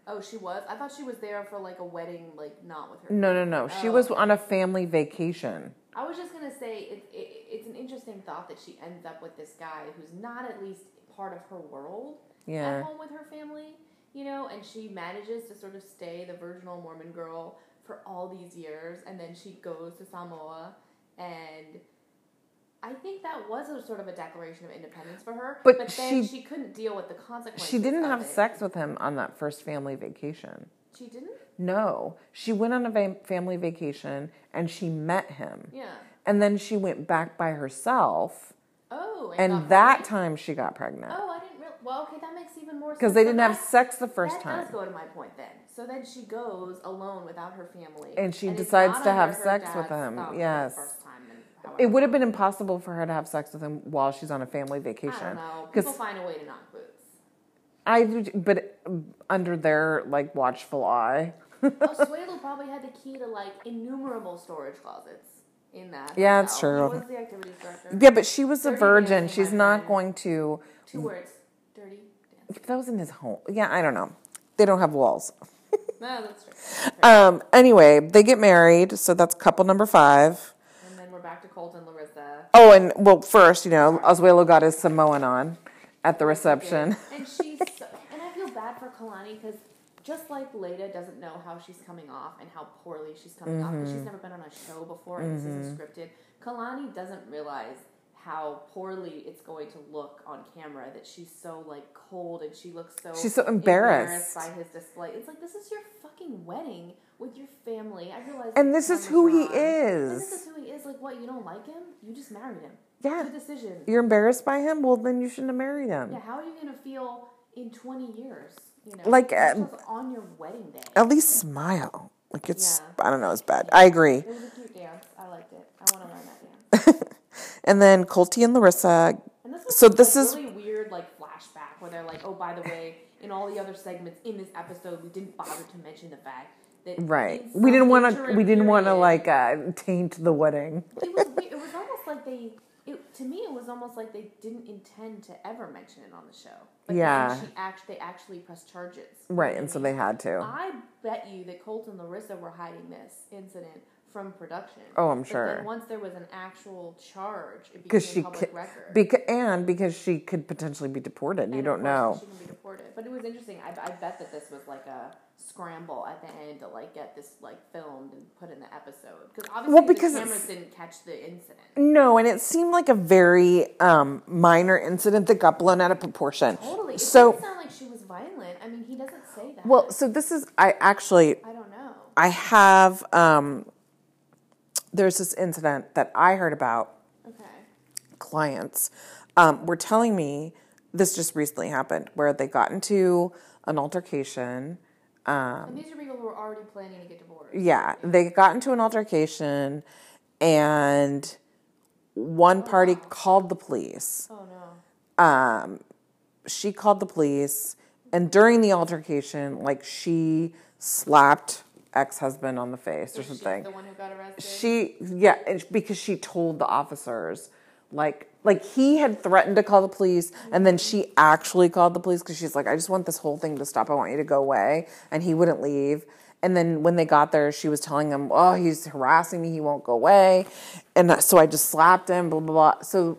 Oh, she was? I thought she was there for like a wedding, like not with her. No, no, no. She Oh. was on a family vacation. I was just gonna say it, it, it's an interesting thought that she ends up with this guy who's not at least part of her world Yeah. at home with her family, you know, and she manages to sort of stay the virginal Mormon girl for all these years, and then she goes to Samoa, and I think that was a sort of a declaration of independence for her. But then she- she couldn't deal with the consequences. She didn't have it. sex with him on that first family vacation. She didn't. No, she went on a va- family vacation and she met him. Yeah. And then she went back by herself, Oh. and got that pregnant? time she got pregnant. Oh, I didn't. Well, okay, that makes even more sense. Because they didn't have sex the first that time. does go to my point then. So then she goes alone without her family, And she it's decides to have sex with him. oh, Yes. first time. And however. It would have been impossible for her to have sex with him while she's on a family I vacation. don't know. People find a way to knock boots. I, do- but under their like watchful eye. Oh, Asuelu probably had the key to like innumerable storage closets in that. Yeah, hotel. true. Was the director. Yeah, but she was a virgin. She's not going to. Two words. Dirty. That was in his home, yeah, I don't know. They don't have walls. No, that's true. Um. Anyway, they get married, so that's couple number five. And then we're back to Colton and Larissa. Oh, and well, first, you know, Asuelu got his Samoan on at the reception. And she's so, and I feel bad for Kalani because just like Leida doesn't know how she's coming off and how poorly she's coming off because she's never been on a show before and this isn't scripted. Kalani doesn't realize how poorly it's going to look on camera that she's so like cold and she looks so She's so embarrassed. by his display. It's like this is your fucking wedding with your family. I realize And this is who he on. And this is. is who he is. Like what? You don't like him? You just married him. Yeah. Good decision. You're embarrassed by him? Well, then you shouldn't have married him. Yeah, how are you gonna feel in twenty years? You know, Like, uh, on your wedding day. At least smile. Like it's, Yeah. I don't know, it's bad. I agree. It was a cute dance. I liked it. I want to learn that dance. And then Colty and Larissa. And this was So this a is- really weird like flashback where they're like, oh, by the way, in all the other segments in this episode, we didn't bother to mention the fact that Right. We didn't want to. We didn't want to like uh, taint the wedding. it was it was almost like they it, to me it was almost like they didn't intend to ever mention it on the show. Yeah. she act, they actually pressed charges. Right, and so they had to. I bet you that Colt and Larissa were hiding this incident from production. Oh, I'm But sure. once there was an actual charge, it became Because she public could, record. beca- and because she could potentially be deported. You don't know. She can be deported. But it was interesting. I, I bet that this was like a scramble at the end to like get this like filmed and put in the episode because obviously Well, because the cameras didn't catch the incident. No, and it seemed like a very um, minor incident that got blown out of proportion. Totally. It So, didn't sound like she was violent. I mean, he doesn't say that. well, so this is I actually I don't know. I have um, there's this incident that I heard about Okay. clients um, were telling me this just recently happened where they got into an altercation. and these are people who were already planning to get divorced. Yeah, they got into an altercation and one party called the police. Oh no. She called the police and during the altercation like she slapped ex-husband on the face or something. the one who got arrested. She yeah, because she told the officers like like he had threatened to call the police and then she actually called the police because she's like I just want this whole thing to stop. I want you to go away and he wouldn't leave. And then when they got there, she was telling him, "Oh, he's harassing me. He won't go away." And uh, so I just slapped him. Blah blah blah. So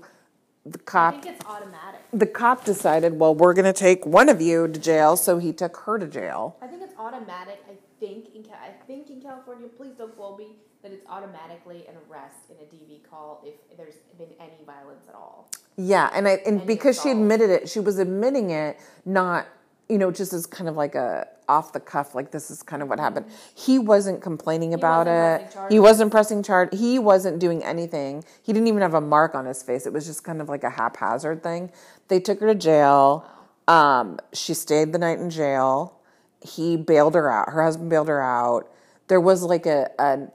the cop I think it's automatic. the cop decided, well, we're going to take one of you to jail. So he took her to jail. I think it's automatic. I think in I think in California, please don't quote me, that it's automatically an arrest in a DV call if there's been any violence at all. Yeah, and I and And because she admitted it, she was admitting it, not you know just as kind of like a off the cuff, like this is kind of what happened. He wasn't complaining about wasn't it. He wasn't pressing charge. He wasn't doing anything. He didn't even have a mark on his face. It was just kind of like a haphazard thing. They took her to jail. Um, she stayed the night in jail. He bailed her out. Her husband bailed her out. There was like a a,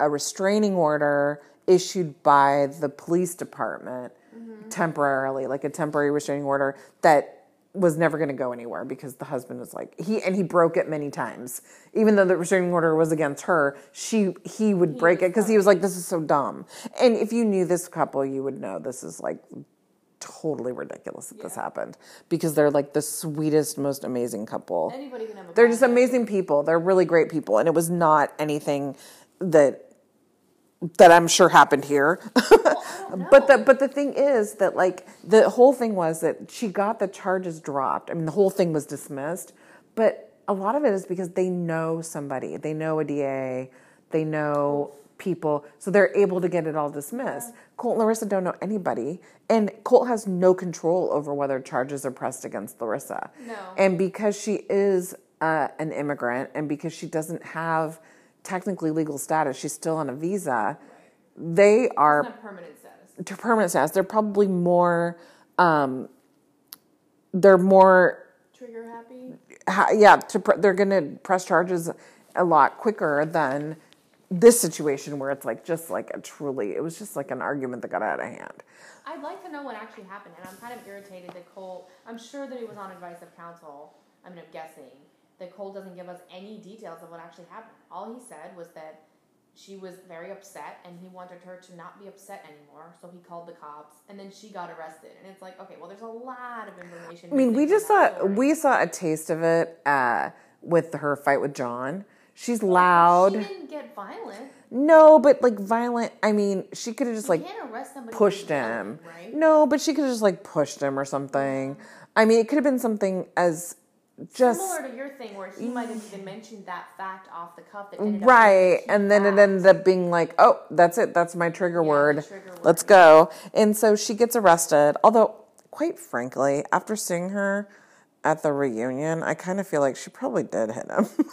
a restraining order issued by the police department temporarily, like a temporary restraining order that was never going to go anywhere because the husband was like he and he broke it many times. Even though the restraining order was against her, she he would break it because he was like, "This is so dumb." And if you knew this couple, you would know this is like totally ridiculous that this happened because they're like the sweetest, most amazing couple. Anybody can have a They're just amazing people. They're really great people, and it was not anything that that I'm sure happened here. but the but the thing is that like the whole thing was that she got the charges dropped. I mean, the whole thing was dismissed, but a lot of it is because they know somebody. They know a DA. They know people, so they're able to get it all dismissed. Colt and Larissa don't know anybody, and Colt has no control over whether charges are pressed against Larissa. No. And because she is uh, an immigrant, and because she doesn't have technically legal status, she's still on a visa. They are permanent status. to permanent status. They're probably more. Um, they're more Trigger happy. ha- yeah, to pr- they're going to press charges a lot quicker than this situation where it's like just like a truly, it was just like an argument that got out of hand. I'd like to know what actually happened, and I'm kind of irritated that Colt. I'm sure that he was on advice of counsel. I mean, I'm guessing that Colt doesn't give us any details of what actually happened. All he said was that she was very upset, and he wanted her to not be upset anymore. So he called the cops, and then she got arrested. And it's like, okay, well, there's a lot of information. I mean, we just saw story. we saw a taste of it uh, with her fight with John. She's loud. She didn't get violent. No, but like violent. I mean, she could have just You like can't arrest somebody. pushed him. right? No, but she could have just like pushed him or something. I mean, it could have been something as just Similar to your thing, where he might have even mentioned that fact off the cuff that ended right, and then it ended up being like, oh, that's it. That's my trigger Yeah, word. trigger word. Let's go. And so she gets arrested. Although, quite frankly, after seeing her at the reunion, I kind of feel like she probably did hit him.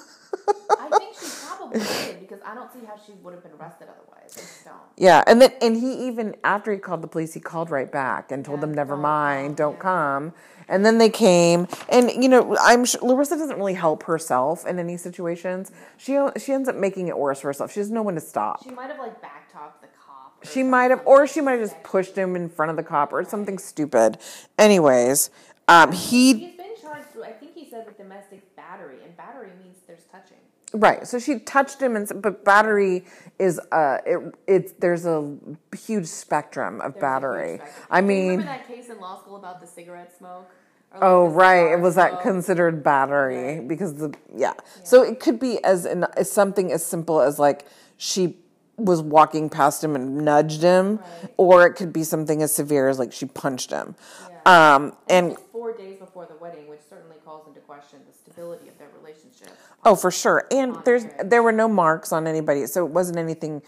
I think she probably did because I don't see how she would have been arrested otherwise. I just don't. Yeah, and then and he even after he called the police, he called right back and told Yeah, them never don't mind, don't yeah. come. And then they came, and you know, I'm sure Larissa doesn't really help herself in any situations. She she ends up making it worse for herself. She has no one to stop. She might have like backtalked the cop. She might have, or she might have just pushed him in front of the cop or something stupid. Anyways, um, he He's been charged. I think he said with domestic battery, and battery means there's touching. Right. So she touched him, and but battery is uh, it it's there's a huge spectrum of There's battery. spectrum. I mean, remember that case in law school about the cigarette smoke? Like, oh right, it was that considered battery because the yeah. So it could be as in as something as simple as like she was walking past him and nudged him, Right. or it could be something as severe as like she punched him. Yeah. Um, And and four days before the wedding, which certainly calls into question the stability of their relationship. Oh, for sure. And there's there were no marks on anybody, so it wasn't anything.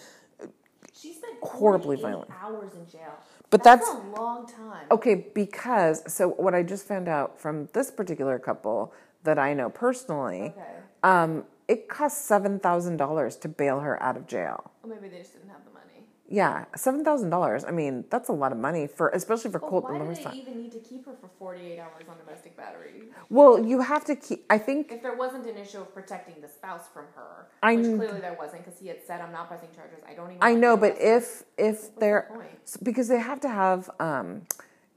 She spent Horribly 48 violent. hours in jail. But that's, that's- a long time. Okay, because so what I just found out from this particular couple that I know personally, Okay. um, it cost seven thousand dollars to bail her out of jail. Well, maybe they just didn't have the money. Yeah, seven thousand dollars. I mean, that's a lot of money for, especially for But Colt why do they even need to keep her for 48 hours on domestic battery? Well, you have to keep. I think If there wasn't an issue of protecting the spouse from her, I which clearly there wasn't because he had said, I'm not pressing charges. I don't even I know, but if if they're point? because they have to have. Um,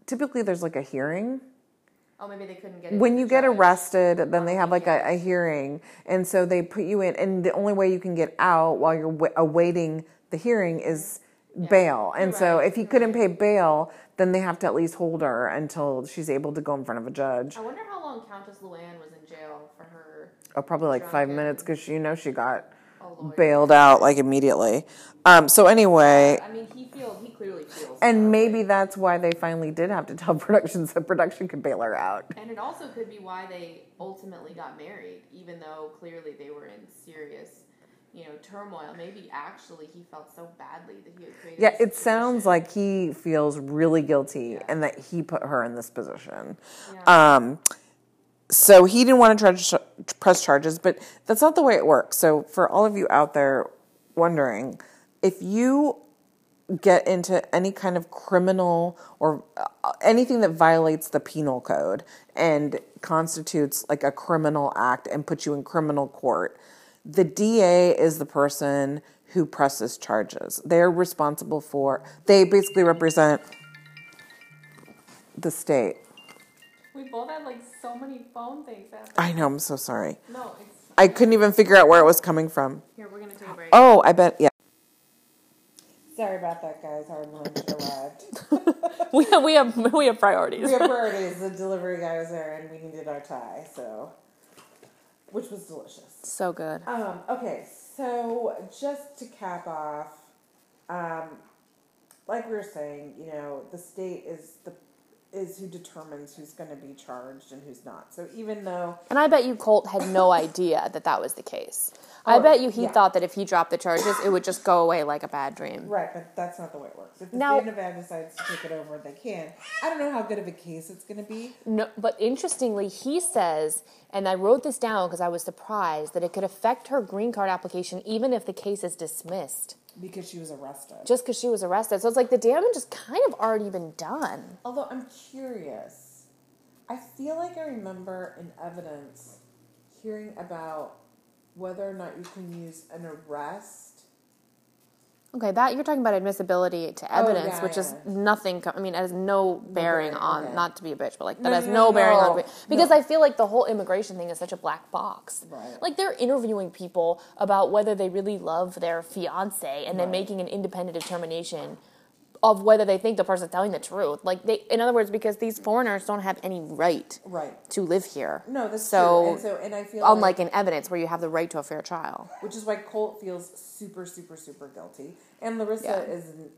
typically, there's like a hearing. Oh, maybe they couldn't get it. when you get judge. arrested then on they have like a, a hearing and so they put you in and the only way you can get out while you're wa- awaiting the hearing is bail and so if he couldn't pay bail then they have to at least hold her until she's able to go in front of a judge I wonder how long Countess Luann was in jail for her. oh probably like five minutes because you know she got bailed out like immediately um so anyway I mean, he feels he clearly feels. and horribly. maybe that's why they finally did have to tell productions that production could bail her out And it also could be why they ultimately got married, even though clearly they were in serious, you know, turmoil. Maybe actually he felt so badly that he had created. Yeah, it sounds like he feels really guilty Yeah. and that he put her in this position. Yeah. Um, so he didn't want to try to press charges, but that's not the way it works. So for all of you out there wondering, if you get into any kind of criminal or uh, anything that violates the penal code and constitutes like a criminal act and puts you in criminal court, the DA is the person who presses charges. They're responsible for, they basically represent the state. we both had like so many phone things happen. I know, I'm so sorry. No, it's I couldn't even figure out where it was coming from. here. We're gonna take a break. Oh, I bet, yeah. Sorry about that, guys. Our lunch arrived. We have we have we have priorities. we have priorities. The delivery guy was there, and we needed our Thai, so which was delicious. So good. Um, okay, so just to cap off, um, like we were saying, you know, the state is the is who determines who's going to be charged and who's not. So even though And I bet you Colt had no idea that that was the case. I bet you he yeah. thought that if he dropped the charges, it would just go away like a bad dream. Right, but that's not the way it works. If the Now- state of Nevada decides to take it over, they can. I don't know how good of a case it's going to be. No, but interestingly, he says, and I wrote this down because I was surprised that it could affect her green card application even if the case is dismissed, Because she was arrested. just because she was arrested. So it's like the damage has kind of already been done. Although I'm curious, I feel like I remember in evidence hearing about whether or not you can use an arrest. Okay, that you're talking about admissibility to oh, evidence, yeah, which is nothing. I mean, it has no bearing bearing, on okay. not to be a bitch, but like that No, has no, no, no, bearing on because. I feel like the whole immigration thing is such a black box. Right. Like they're interviewing people about whether they really love their fiance and then making an independent determination of whether they think the person's telling the truth. Like they, in other words, because these foreigners don't have any right Right. to live here. No, that's so, true. And so, and I feel unlike like, in evidence where you have the right to a fair trial. which is why Colt feels super, super, super guilty, and Larissa Yeah. isn't.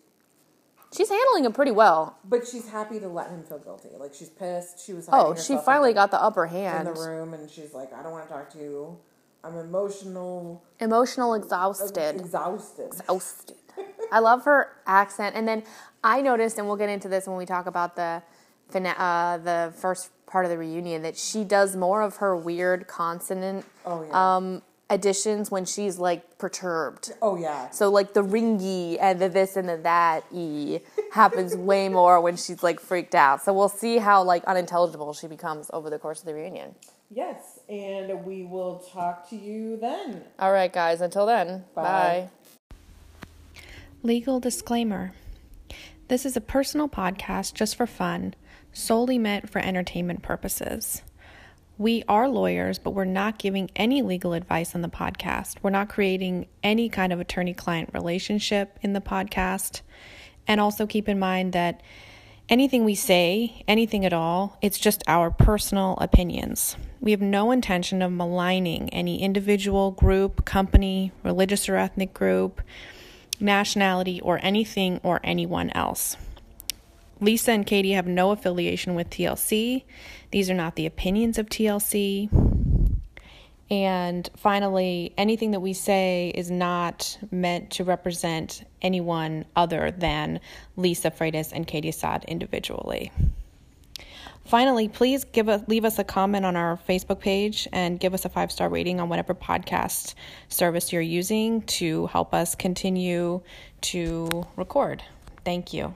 She's handling it pretty well. But she's happy to let him feel guilty. Like she's pissed. She was. Oh, she finally got the upper hand in the room, and she's like, "I don't want to talk to you. I'm emotional, Emotional exhausted. exhausted." Exhausted. I love her accent. And then I noticed, and we'll get into this when we talk about the uh, the first part of the reunion, that she does more of her weird consonant Oh yeah. um, additions when she's like perturbed. oh yeah. So like the ringy and the this and the that e happens way more when she's like freaked out. So we'll see how like unintelligible she becomes over the course of the reunion. Yes, and we will talk to you then. All right, guys. Until then, Bye. bye. Legal disclaimer This is a personal podcast just for fun, solely meant for entertainment purposes. We are lawyers, but we're not giving any legal advice on the podcast. We're not creating any kind of attorney client relationship in the podcast. And also keep in mind that anything we say, anything at all, it's just our personal opinions. We have no intention of maligning any individual, group, company, religious or ethnic group, nationality, or anything or anyone else. Lisa and Katie have no affiliation with TLC. These are not the opinions of TLC. And finally, anything that we say is not meant to represent anyone other than Lisa Freitas and Katie Assad individually. Finally, please give us leave us a comment on our Facebook page and give us a five star rating on whatever podcast service you're using to help us continue to record. Thank you.